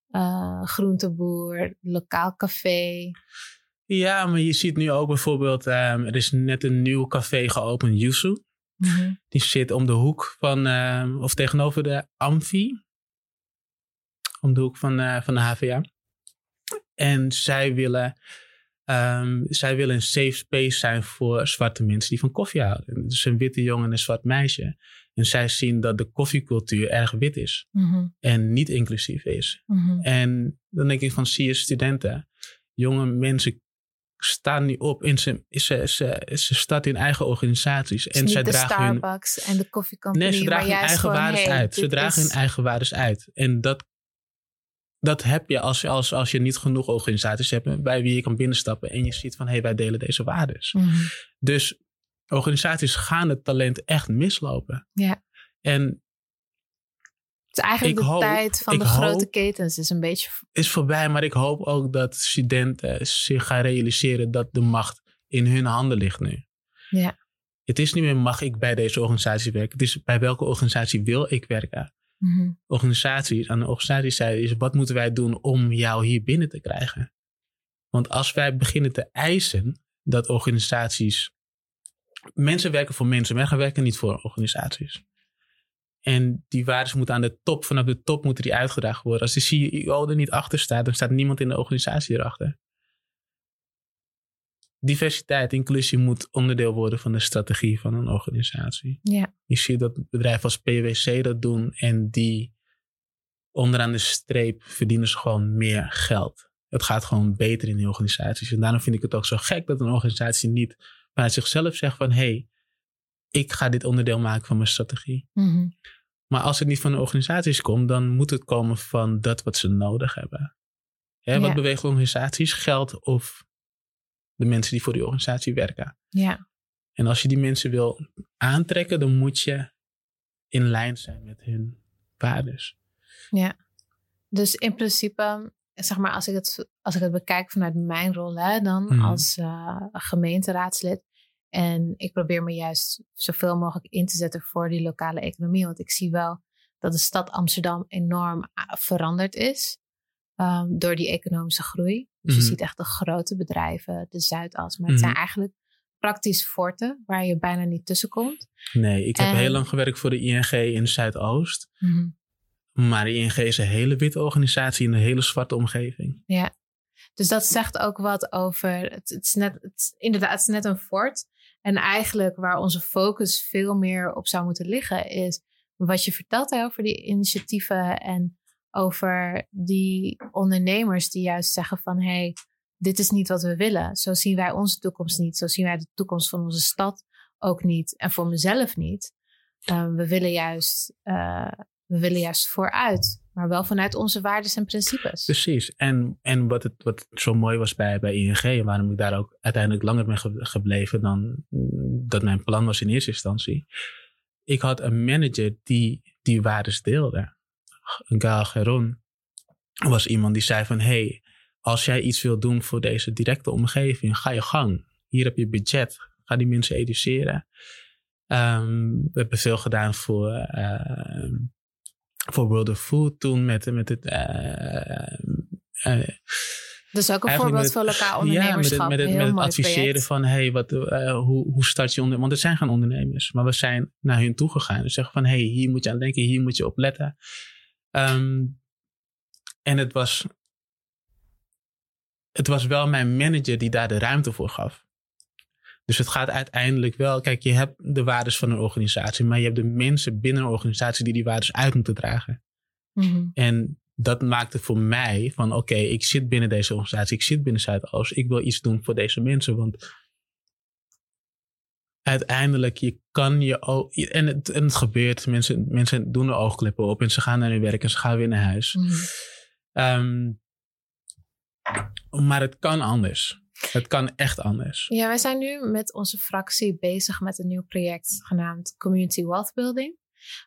S2: uh, groenteboer, lokaal café.
S3: Ja, maar je ziet nu ook bijvoorbeeld, um, er is net een nieuw café geopend, Yusu. Mhm. Die zit om de hoek van, uh, of tegenover de Amfi. Om de hoek van, uh, van de HVA. En zij willen, um, zij willen een safe space zijn voor zwarte mensen die van koffie houden. Dus een witte jongen en een zwart meisje. En zij zien dat de koffiecultuur erg wit is.
S2: Mhm.
S3: En niet inclusief is.
S2: Mhm.
S3: En dan denk ik van, zie je studenten, jonge mensen staan niet op. En ze, ze, ze, ze starten in eigen organisaties.
S2: en
S3: zij
S2: de
S3: dragen
S2: Starbucks en de koffiecompany.
S3: Nee, ze dragen hun eigen waardes uit. Ze dragen hun eigen waardes uit. En dat, dat heb je als, als, als je niet genoeg organisaties hebt bij wie je kan binnenstappen. En je ziet van, hé, hey, wij delen deze waardes.
S2: Mhm.
S3: Dus organisaties gaan het talent echt mislopen.
S2: Ja.
S3: En
S2: het is eigenlijk de tijd van de grote ketens is een beetje...
S3: Is voorbij, maar ik hoop ook dat studenten zich gaan realiseren dat de macht in hun handen ligt nu.
S2: Ja.
S3: Het is niet meer mag ik bij deze organisatie werken. Het is bij welke organisatie wil ik werken.
S2: Mm
S3: Organisaties, aan de organisatiezijde is wat moeten wij doen om jou hier binnen te krijgen. Want als wij beginnen te eisen dat organisaties... Mensen werken voor mensen, mensen werken niet voor organisaties. En die waarden moeten aan de top, vanaf de top moeten die uitgedragen worden. Als de CEO er niet achter staat, dan staat niemand in de organisatie erachter. Diversiteit, inclusie moet onderdeel worden van de strategie van een organisatie.
S2: Ja.
S3: Je ziet dat bedrijven als PwC dat doen en die onderaan de streep verdienen ze gewoon meer geld. Het gaat gewoon beter in die organisaties. En daarom vind ik het ook zo gek dat een organisatie niet vanuit zichzelf zegt van hé, hey, ik ga dit onderdeel maken van mijn strategie.
S2: Mhm.
S3: Maar als het niet van de organisaties komt, dan moet het komen van dat wat ze nodig hebben. Hè, Wat beweegt organisaties? Geld of de mensen die voor die organisatie werken.
S2: Ja.
S3: En als je die mensen wil aantrekken, dan moet je in lijn zijn met hun waardes.
S2: Ja. Dus in principe, zeg maar, als ik het, als ik het bekijk vanuit mijn rol, hè, dan
S3: Mhm.
S2: als uh, gemeenteraadslid, en ik probeer me juist zoveel mogelijk in te zetten voor die lokale economie. Want ik zie wel dat de stad Amsterdam enorm ah, veranderd is um, door die economische groei. Dus je
S3: Mhm.
S2: ziet echt de grote bedrijven, de Zuidas. Maar het zijn
S3: Mhm.
S2: eigenlijk praktisch forten waar je bijna niet tussen komt.
S3: Nee, ik heb
S2: En-
S3: heel lang gewerkt voor de ING in Zuidoost.
S2: Mhm.
S3: Maar de ING is een hele witte organisatie in een hele zwarte omgeving.
S2: Ja. Dus dat zegt ook wat over. Het, het is net, het, is- inderdaad, het is net een fort. En eigenlijk waar onze focus veel meer op zou moeten liggen, is wat je vertelt hè, over die initiatieven en over die ondernemers die juist zeggen van hé, hey, dit is niet wat we willen. Zo zien wij onze toekomst niet. Zo zien wij de toekomst van onze stad ook niet. En voor mezelf niet. Uh, we willen juist, uh, we willen juist vooruit. Maar wel vanuit onze waarden en principes.
S3: Precies. En, en wat, het, wat zo mooi was bij, bij ING, en waarom ik daar ook uiteindelijk langer ben ge- gebleven dan mm, dat mijn plan was in eerste instantie. Ik had een manager die die waardes deelde. Gaal Geron was iemand die zei van, hey, als jij iets wil doen voor deze directe omgeving, ga je gang. Hier heb je budget. Ga die mensen educeren. Um, we hebben veel gedaan voor, uh, voor World of Food toen met, met het. Uh, uh,
S2: dus ook een voorbeeld voor lokaal ondernemerschap.
S3: Ja, met het, met het, met het adviseren
S2: project.
S3: van hey, wat, hoe, hoe start je onder. Want het zijn geen ondernemers, maar we zijn naar hun toe gegaan. Dus zeggen van hey, hier moet je aan denken, hier moet je op letten. Um, en het was, het was wel mijn manager die daar de ruimte voor gaf. Dus het gaat uiteindelijk wel. Kijk, je hebt de waardes van een organisatie, maar je hebt de mensen binnen een organisatie die die waardes uit moeten dragen.
S2: Mm-hmm.
S3: En dat maakte voor mij van: oké, okay, ik zit binnen deze organisatie, ik zit binnen Zuidoost, ik wil iets doen voor deze mensen. Want uiteindelijk, je kan je ook. En het, en het gebeurt, mensen, mensen doen de oogklippen op en ze gaan naar hun werk en ze gaan weer naar huis.
S2: Mm-hmm.
S3: Um, maar het kan anders. Het kan echt anders.
S2: Ja, wij zijn nu met onze fractie bezig met een nieuw project genaamd Community Wealth Building.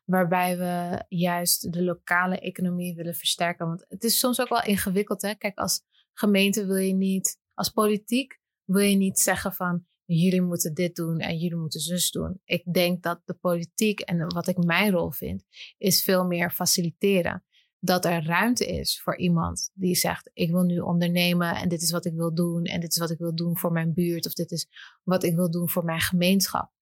S2: Waarbij we juist de lokale economie willen versterken. Want het is soms ook wel ingewikkeld. Hè? Kijk, als gemeente wil je niet, als politiek wil je niet zeggen van jullie moeten dit doen en jullie moeten zus doen. Ik denk dat de politiek en wat ik mijn rol vind, is veel meer faciliteren. dat er ruimte is voor iemand die zegt: Ik wil nu ondernemen en dit is wat ik wil doen. En dit is wat ik wil doen voor mijn buurt. Of dit is wat ik wil doen voor mijn gemeenschap.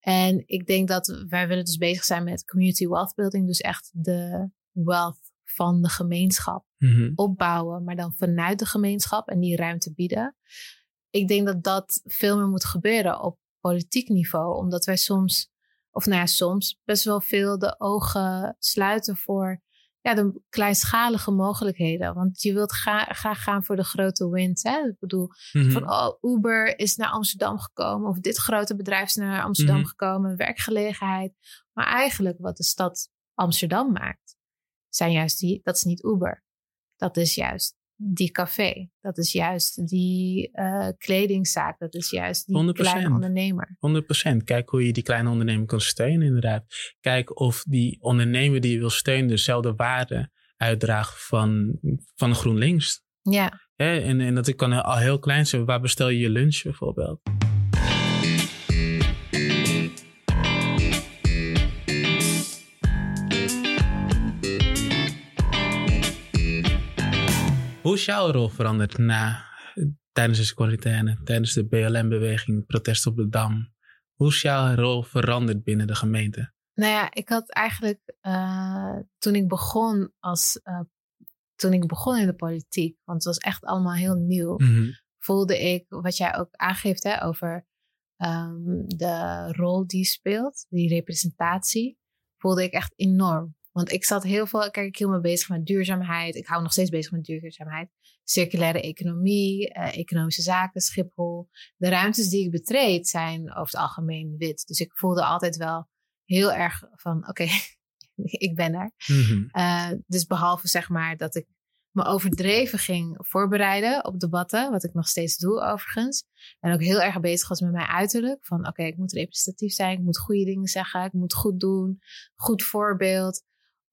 S2: En ik denk dat wij willen dus bezig zijn met community wealth building. Dus echt de wealth van de gemeenschap
S3: Mhm.
S2: opbouwen, maar dan vanuit de gemeenschap en die ruimte bieden. Ik denk dat dat veel meer moet gebeuren op politiek niveau, omdat wij soms, of nou ja, soms best wel veel de ogen sluiten voor ja, de kleinschalige mogelijkheden. Want je wilt gra- graag gaan voor de grote wins. Hè? Ik bedoel,
S3: Mhm.
S2: van oh, Uber is naar Amsterdam gekomen, of dit grote bedrijf is naar Amsterdam
S3: Mhm.
S2: gekomen, werkgelegenheid. Maar eigenlijk wat de stad Amsterdam maakt, zijn juist die, dat is niet Uber. Dat is juist die café. Dat is juist die eh, kledingzaak. Dat is juist die
S3: 100%.
S2: kleine ondernemer.
S3: 100%. Kijk hoe je die kleine onderneming kan steunen, inderdaad. Kijk of die ondernemer die je wil steunen dezelfde waarde uitdraagt van, van GroenLinks.
S2: Ja?
S3: En, en dat kan al heel klein zijn. Waar bestel je je lunch bijvoorbeeld? Hoe is jouw rol veranderd na, tijdens deze quarantaine, tijdens de BLM-beweging, protest op de Dam? Hoe is jouw rol veranderd binnen de gemeente?
S2: nou ja, ik had eigenlijk eh, toen ik begon als eh, toen ik begon in de politiek, want het was echt allemaal heel nieuw.
S3: Mhm.
S2: voelde ik, wat jij ook aangeeft hè, over ehm, de rol die speelt, die representatie, voelde ik echt enorm. Want ik zat heel veel, kijk, ik hield me bezig met duurzaamheid. Ik hou nog steeds bezig met duurzaamheid. Circulaire economie, eh, economische zaken, Schiphol. De ruimtes die ik betreed zijn over het algemeen wit. Dus ik voelde altijd wel heel erg van, oké, ik ben er.
S3: Mhm.
S2: Uh, dus behalve zeg maar dat ik me overdreven ging voorbereiden op debatten, wat ik nog steeds doe overigens. En ook heel erg bezig was met mijn uiterlijk. Van oké, ik moet representatief zijn, ik moet goede dingen zeggen, ik moet goed doen, goed voorbeeld.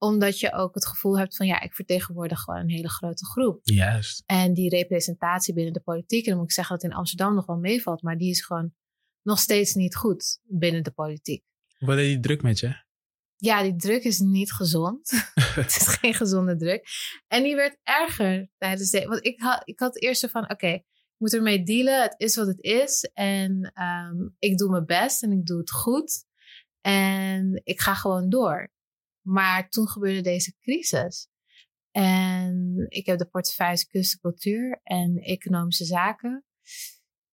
S2: Omdat je ook het gevoel hebt van ja, ik vertegenwoordig gewoon een hele grote groep.
S3: Juist.
S2: En die representatie binnen de politiek, en dan moet ik zeggen dat in Amsterdam nog wel meevalt, maar die is gewoon nog steeds niet goed binnen de politiek.
S3: Wat deed die druk met je?
S2: Ja, die druk is niet gezond. het is geen gezonde druk. En die werd erger tijdens de. Want ik had, ik had eerst zo van: oké, ik moet ermee dealen. Het is wat het is. En ehm, ik doe mijn best en ik doe het goed. En ik ga gewoon door. Maar toen gebeurde deze crisis. En ik heb de portefeuille kunst en cultuur en economische zaken.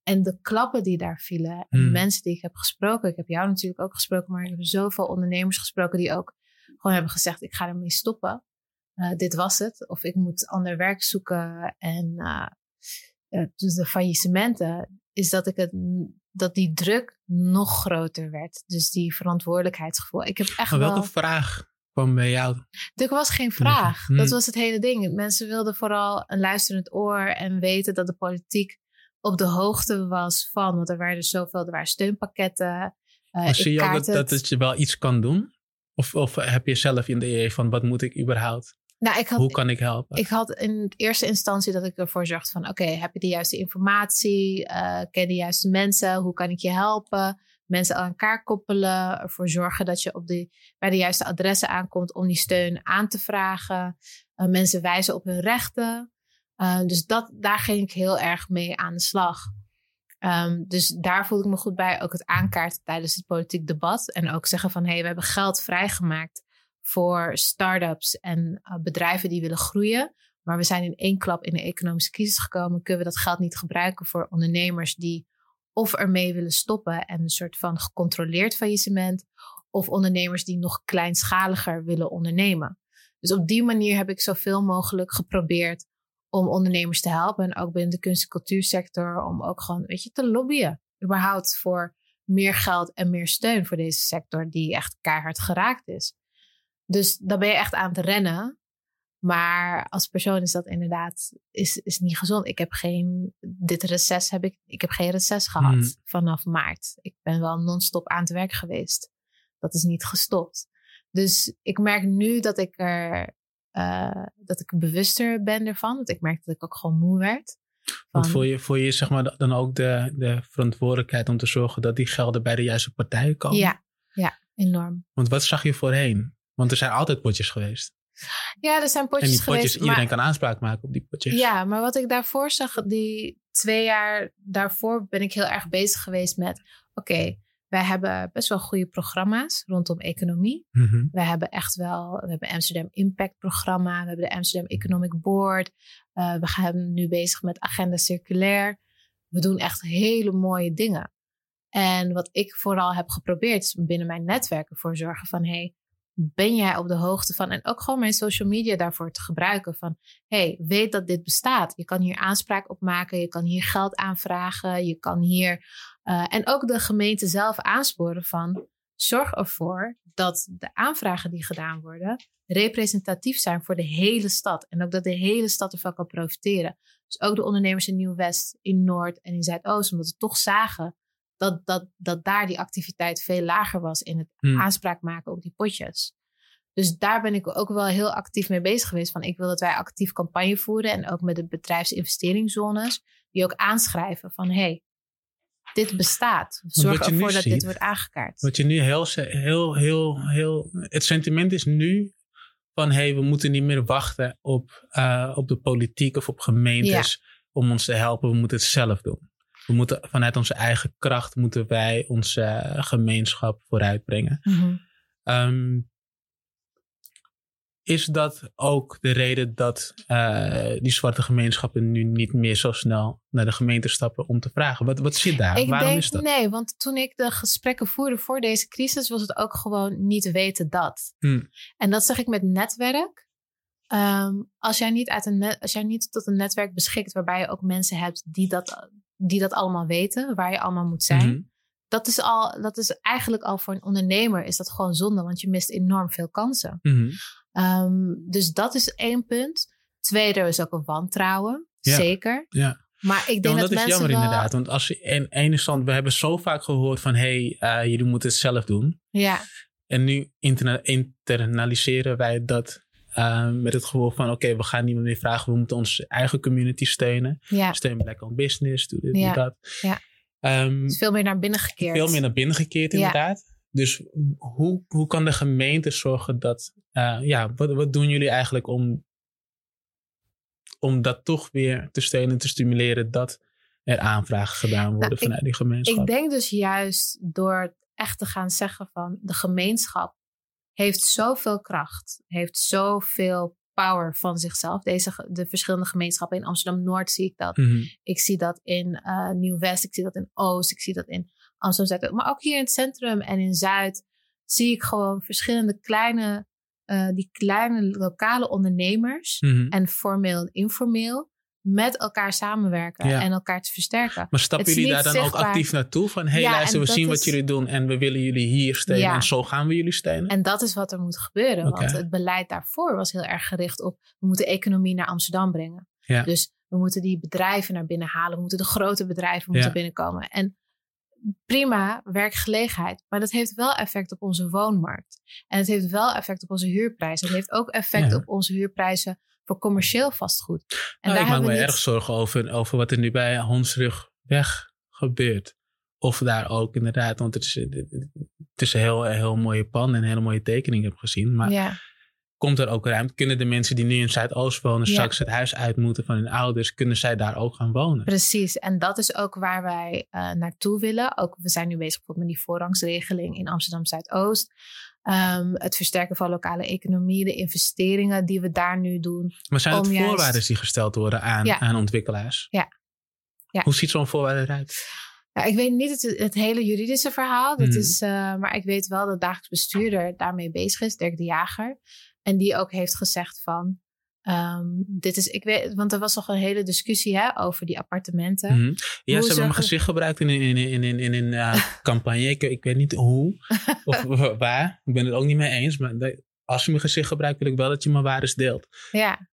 S2: En de klappen die daar vielen. En de
S3: Hmm.
S2: mensen die ik heb gesproken. Ik heb jou natuurlijk ook gesproken. Maar ik heb zoveel ondernemers gesproken die ook gewoon hebben gezegd. Ik ga ermee stoppen. Uh, dit was het. Of ik moet ander werk zoeken. En uh, uh, dus de faillissementen. Is dat ik het dat die druk nog groter werd. Dus die verantwoordelijkheidsgevoel. Ik heb echt
S3: maar welke
S2: wel...
S3: vraag kwam bij jou?
S2: Er was geen vraag.
S3: Hmm.
S2: Dat was het hele ding. Mensen wilden vooral een luisterend oor en weten dat de politiek op de hoogte was van. Want er waren zoveel, er waren steunpakketten.
S3: Uh, zie je ook dat, je wel iets kan doen? Of, of heb je zelf in de idee van wat moet ik überhaupt?
S2: Nou, ik had,
S3: Hoe kan ik helpen?
S2: Ik had in eerste instantie dat ik ervoor zorgde van... oké, okay, heb je de juiste informatie? Uh, ken de juiste mensen? Hoe kan ik je helpen? Mensen aan elkaar koppelen. Ervoor zorgen dat je op de, bij de juiste adressen aankomt... om die steun aan te vragen. Uh, mensen wijzen op hun rechten. Uh, dus dat, daar ging ik heel erg mee aan de slag. Um, dus daar voelde ik me goed bij. Ook het aankaarten tijdens het politiek debat. En ook zeggen van... hé, hey, we hebben geld vrijgemaakt voor start-ups en uh, bedrijven die willen groeien. Maar we zijn in één klap in de economische crisis gekomen. Kunnen we dat geld niet gebruiken voor ondernemers die of ermee willen stoppen en een soort van gecontroleerd faillissement, of ondernemers die nog kleinschaliger willen ondernemen. Dus op die manier heb ik zoveel mogelijk geprobeerd om ondernemers te helpen. En ook binnen de kunst- en cultuursector om ook gewoon, weet je, te lobbyen. Überhaupt voor meer geld en meer steun voor deze sector die echt keihard geraakt is. Dus dan ben je echt aan het rennen. Maar als persoon is dat inderdaad is, is niet gezond. Ik heb geen, dit reces heb ik, ik heb geen reces gehad
S3: Hmm.
S2: vanaf maart. Ik ben wel non-stop aan het werk geweest. Dat is niet gestopt. Dus ik merk nu dat ik er, uh, dat ik bewuster ben ervan. Want ik merk dat ik ook gewoon moe werd.
S3: Want voel je, voel je zeg maar dan ook de, de verantwoordelijkheid om te zorgen dat die gelden bij de juiste partijen komen?
S2: Ja, ja, enorm.
S3: Want wat zag je voorheen? Want er zijn altijd potjes geweest.
S2: Ja, er zijn potjes
S3: En die potjes,
S2: geweest.
S3: iedereen
S2: maar,
S3: kan aanspraak maken op die potjes.
S2: ja, maar wat ik daarvoor zag, die twee jaar daarvoor ben ik heel erg bezig geweest met... Oké, wij hebben best wel goede programma's rondom economie.
S3: Mhm.
S2: We hebben echt wel, we hebben Amsterdam Impact programma, we hebben de Amsterdam Economic Board. Eh, we gaan nu bezig met agenda circulair. We doen echt hele mooie dingen. En wat ik vooral heb geprobeerd is binnen mijn netwerk ervoor zorgen van hey, ben jij op de hoogte van en ook gewoon mijn social media daarvoor te gebruiken van hey, weet dat dit bestaat. Je kan hier aanspraak op maken, je kan hier geld aanvragen, je kan hier eh, en ook de gemeente zelf aansporen van zorg ervoor dat de aanvragen die gedaan worden representatief zijn voor de hele stad. En ook dat de hele stad ervan kan profiteren. Dus ook de ondernemers in Nieuw-West, in Noord en in Zuidoost, omdat ze toch zagen dat, dat, dat daar die activiteit veel lager was in het
S3: Hmm.
S2: aanspraak maken op die potjes. Dus daar ben ik ook wel heel actief mee bezig geweest. Van ik wil dat wij actief campagne voeren en ook met de bedrijfsinvesteringszones, die ook aanschrijven van hey, dit bestaat. Zorg ervoor dat dit wordt aangekaart.
S3: Wat je nu heel, heel, heel, heel. Het sentiment is nu van: hé, hey, we moeten niet meer wachten op, eh, op de politiek of op gemeentes om ons te helpen. We moeten het zelf doen. We moeten vanuit onze eigen kracht moeten wij onze eh, gemeenschap vooruitbrengen. Ehm, is dat ook de reden dat eh, die zwarte gemeenschappen nu niet meer zo snel naar de gemeente stappen om te vragen? Wat, wat zit daar?
S2: ik
S3: Waarom
S2: denk
S3: is dat?
S2: nee, want toen ik de gesprekken voerde voor deze crisis, was het ook gewoon niet weten dat.
S3: Hmm.
S2: En dat zeg ik met netwerk. Ehm, als, jij niet uit een net, als jij niet tot een netwerk beschikt waarbij je ook mensen hebt die dat, die dat allemaal weten, waar je allemaal moet zijn.
S3: Mhm.
S2: Dat is, al, dat is eigenlijk al voor een ondernemer is dat gewoon zonde, want je mist enorm veel kansen.
S3: Mhm.
S2: Ehm, dus dat is één punt. Tweede is ook een wantrouwen,
S3: Ja.
S2: zeker.
S3: Ja.
S2: Maar ik
S3: Ja,
S2: denk
S3: want
S2: dat,
S3: dat is
S2: mensen
S3: jammer
S2: wel,
S3: inderdaad. Want als je in ene stand, we hebben zo vaak gehoord van hé, hey, eh, jullie moeten het zelf doen.
S2: Ja,
S3: En nu interna- internaliseren wij dat eh, met het gevoel van oké, we gaan niemand meer vragen. We moeten onze eigen community steunen.
S2: ja.
S3: Steun Black on Business, doe dit,
S2: Ja.
S3: doe dat.
S2: Ja.
S3: Ehm,
S2: veel meer naar binnen gekeerd.
S3: veel meer naar binnen gekeerd
S2: Ja.
S3: inderdaad. Dus hoe, hoe kan de gemeente zorgen dat... eh, ja, wat, wat doen jullie eigenlijk om, om dat toch weer te steunen en te stimuleren... dat er aanvragen gedaan worden
S2: Nou, ik-
S3: vanuit die gemeenschap?
S2: Ik denk dus juist door echt te gaan zeggen van de gemeenschap heeft zoveel kracht, heeft zoveel power van zichzelf. Deze, de verschillende gemeenschappen in Amsterdam-Noord zie ik dat.
S3: Mhm.
S2: Ik zie dat in eh, Nieuw-West, ik zie dat in Oost, ik zie dat in Amsterdam-Zuid. Maar ook hier in het centrum en in Zuid zie ik gewoon verschillende kleine, eh, die kleine lokale ondernemers
S3: Mhm.
S2: en formeel en informeel met elkaar samenwerken
S3: Ja.
S2: en elkaar te versterken.
S3: Maar stappen jullie daar dan ook actief naartoe? Van, hé hey,
S2: Ja,
S3: luister, we zien wat jullie doen en we willen jullie hier steunen
S2: Ja.
S3: en zo gaan we jullie steunen?
S2: En dat is wat er moet gebeuren. Want het beleid daarvoor was heel erg gericht op... we moeten economie naar Amsterdam brengen. Dus we moeten die bedrijven naar binnen halen. We moeten de grote bedrijven moeten binnenkomen. En prima, werkgelegenheid. Maar dat heeft wel effect op onze woonmarkt. En het heeft wel effect op onze huurprijzen. Het heeft ook effect op onze huurprijzen voor commercieel vastgoed. En
S3: Nou, ik maak me
S2: we
S3: erg zorgen over, over wat er nu bij Hondsrugweg gebeurt. Of daar ook inderdaad, want het is, het is een heel, heel mooie pan en een hele mooie tekening heb gezien. Maar
S2: Ja,
S3: komt er ook ruimte? Kunnen de mensen die nu in Zuidoost wonen
S2: Ja.
S3: straks het huis uit moeten van hun ouders, kunnen zij daar ook gaan wonen?
S2: precies. En dat is ook waar wij eh, naartoe willen. Ook, we zijn nu bezig bijvoorbeeld met die voorrangsregeling in Amsterdam Zuidoost. Ehm, het versterken van lokale economie, de investeringen die we daar nu doen.
S3: Maar zijn het
S2: juist-
S3: voorwaarden die gesteld worden aan,
S2: Ja.
S3: aan ontwikkelaars?
S2: Ja. Ja.
S3: Hoe ziet zo'n voorwaarde eruit?
S2: Ja, ik weet niet het, het hele juridische verhaal, dat
S3: Mhm.
S2: is, eh, maar ik weet wel dat dagelijks bestuurder daarmee bezig is, Dirk de Jager. En die ook heeft gezegd van, ehm, dit is, ik weet, want er was nog een hele discussie hè, over die appartementen.
S3: Mhm. Ja, ze hebben mijn gezicht gebruikt in, in, in, in, in een eh, campagne. Ik, ik weet niet hoe of waar. Ik ben het ook niet mee eens. Maar als je mijn gezicht gebruikt, wil ik wel dat je mijn waardes deelt.
S2: Ja,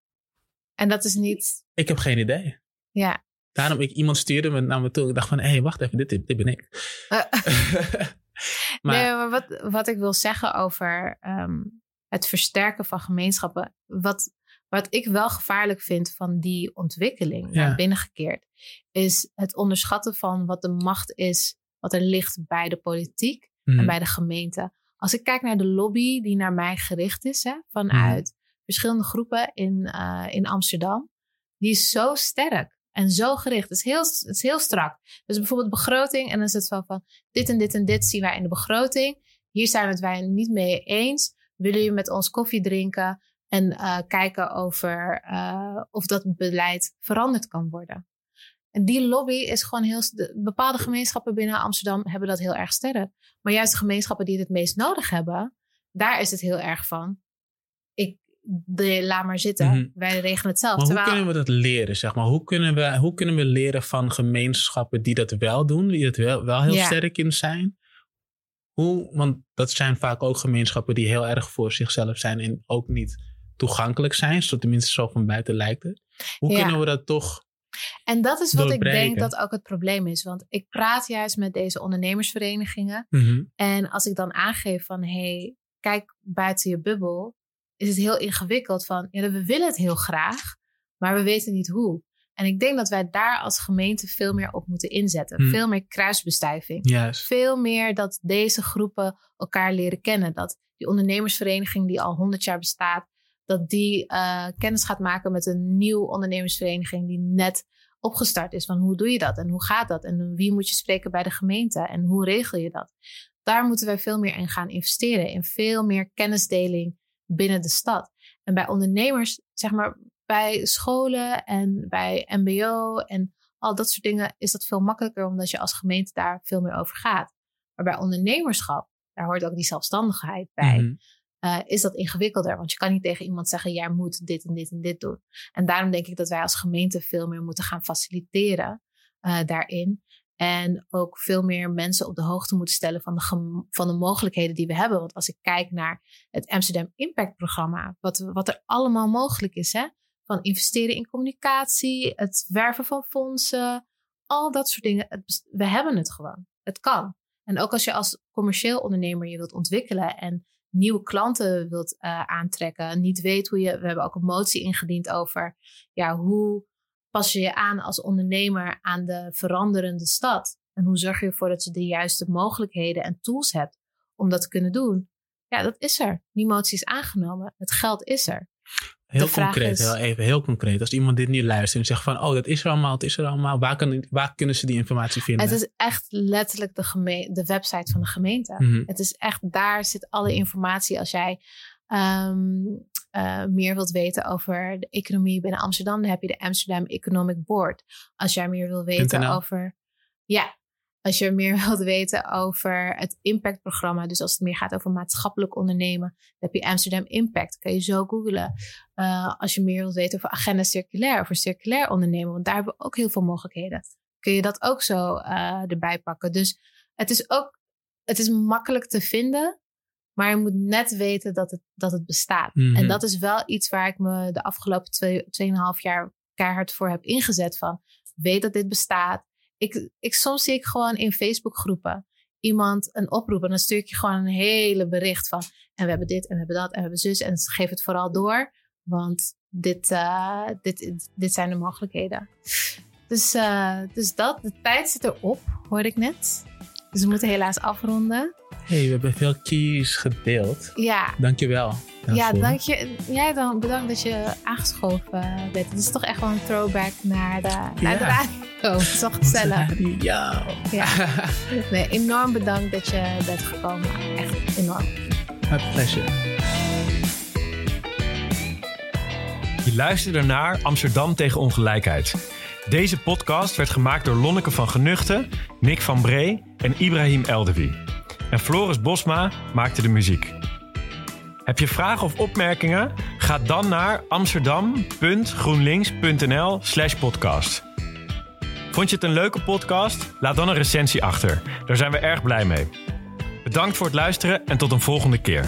S2: en dat is niet,
S3: Ik heb geen idee.
S2: ja.
S3: Daarom, ik, iemand stuurde me naar me toe. Ik dacht van, hé, hey, wacht even, dit, dit, ben ik. maar
S2: nee, maar wat, wat ik wil zeggen over ehm, het versterken van gemeenschappen. Wat, wat ik wel gevaarlijk vind van die ontwikkeling
S3: Ja.
S2: naar binnen gekeerd, is het onderschatten van wat de macht is, wat er ligt bij de politiek
S3: mhm,
S2: en bij de gemeente. Als ik kijk naar de lobby die naar mij gericht is, hè, vanuit verschillende groepen in, uh, in Amsterdam. Die is zo sterk en zo gericht. Het is heel, het is heel strak. Dus bijvoorbeeld begroting. En dan is het van, van dit en dit en dit zien wij in de begroting. Hier zijn we het wij niet mee eens. Willen jullie met ons koffie drinken? En uh, kijken over uh, of dat beleid veranderd kan worden. En die lobby is gewoon heel. Bepaalde gemeenschappen binnen Amsterdam hebben dat heel erg sterk. Maar juist de gemeenschappen die het het meest nodig hebben, daar is het heel erg van. Ik, de, laat maar zitten. Mhm. Wij regelen het zelf.
S3: Maar hoe kunnen we dat leren? Zeg maar? hoe, kunnen we, hoe kunnen we leren van gemeenschappen die dat wel doen, die het wel, wel heel sterk in zijn? Hoe, want dat zijn vaak ook gemeenschappen die heel erg voor zichzelf zijn en ook niet toegankelijk zijn. Zo tenminste zo van buiten lijkt het. Hoe kunnen we dat toch
S2: en dat is wat ik denk dat ook het probleem is. Want ik praat juist met deze ondernemersverenigingen. Mhm. En als ik dan aangeef van hey, kijk buiten je bubbel, is het heel ingewikkeld van ja, we willen het heel graag, maar we weten niet hoe. En ik denk dat wij daar als gemeente veel meer op moeten inzetten. Mhm. Veel meer kruisbestuiving.
S3: Yes.
S2: Veel meer dat deze groepen elkaar leren kennen. Dat die ondernemersvereniging die al honderd jaar bestaat, dat die uh, kennis gaat maken met een nieuwe ondernemersvereniging die net opgestart is. Van hoe doe je dat en hoe gaat dat en wie moet je spreken bij de gemeente en hoe regel je dat? Daar moeten wij veel meer in gaan investeren. In veel meer kennisdeling binnen de stad. En bij ondernemers, zeg maar bij scholen en bij MBO en al dat soort dingen is dat veel makkelijker omdat je als gemeente daar veel meer over gaat. Maar bij ondernemerschap, daar hoort ook die zelfstandigheid bij. Mhm. Eh, is dat ingewikkelder. Want je kan niet tegen iemand zeggen, jij moet dit en dit en dit doen. En daarom denk ik dat wij als gemeente veel meer moeten gaan faciliteren uh, daarin. En ook veel meer mensen op de hoogte moeten stellen van de, van de mogelijkheden die we hebben. Want als ik kijk naar het Amsterdam Impact Programma, wat, wat er allemaal mogelijk is, hè? van investeren in communicatie, het werven van fondsen, al dat soort dingen. We hebben het gewoon. Het kan. En ook als je als commercieel ondernemer je wilt ontwikkelen en nieuwe klanten wilt uh, aantrekken, niet weet hoe je. We hebben ook een motie ingediend over ja, hoe pas je je aan als ondernemer aan de veranderende stad? En hoe zorg je ervoor dat je de juiste mogelijkheden en tools hebt om dat te kunnen doen? Ja, dat is er. Die motie is aangenomen. Het geld is er.
S3: Heel concreet, heel even heel concreet. Als iemand dit nu luistert en zegt van, oh, dat is er allemaal, het is er allemaal. Waar, kan, waar kunnen ze die informatie vinden?
S2: Het is echt letterlijk de, de website van de gemeente. Mhm. Het is echt, daar zit alle informatie. Als jij um, uh, meer wilt weten over de economie binnen Amsterdam, dan heb je de Amsterdam Economic Board. Als jij meer wilt weten over. Ja, als je meer wilt weten over het impactprogramma, dus als het meer gaat over maatschappelijk ondernemen, dan heb je Amsterdam Impact. Kan je zo googlen. Uh, als je meer wilt weten over agenda circulair, over circulair ondernemen, want daar hebben we ook heel veel mogelijkheden. Kun je dat ook zo uh, erbij pakken. Dus het is ook, het is makkelijk te vinden, maar je moet net weten dat het, dat het bestaat. En mhm. dat is wel iets waar ik me de afgelopen twee, tweeënhalf jaar keihard voor heb ingezet van. Weet dat dit bestaat ik, ik, soms zie ik gewoon in Facebookgroepen iemand een oproep. En dan stuur ik je gewoon een hele bericht van. En we hebben dit en we hebben dat en we hebben zus. En geef het vooral door. Want dit, uh, dit, dit zijn de mogelijkheden. Dus, uh, dus dat, de tijd zit erop, hoorde ik net. Dus we moeten helaas afronden
S3: hey, we hebben veel keys gedeeld.
S2: Ja.
S3: Dankjewel.
S2: Daarvoor. Ja, dank je. Jij dan bedankt dat je aangeschoven bent. Het is toch echt wel een throwback naar de, naar de radio. Het is wel gezellig.
S3: Ja.
S2: ja. Nee, enorm bedankt dat je bent gekomen. Echt enorm.
S3: My pleasure.
S1: Je luisterde naar Amsterdam tegen ongelijkheid. Deze podcast werd gemaakt door Lonneke van Genuchten, Nick van Bree en Ibrahim Eldewi en Floris Bosma maakte de muziek. Heb je vragen of opmerkingen? Ga dan naar amsterdam.groenlinks.nl/slash podcast. Vond je het een leuke podcast? Laat dan een recensie achter. Daar zijn we erg blij mee. Bedankt voor het luisteren en tot een volgende keer.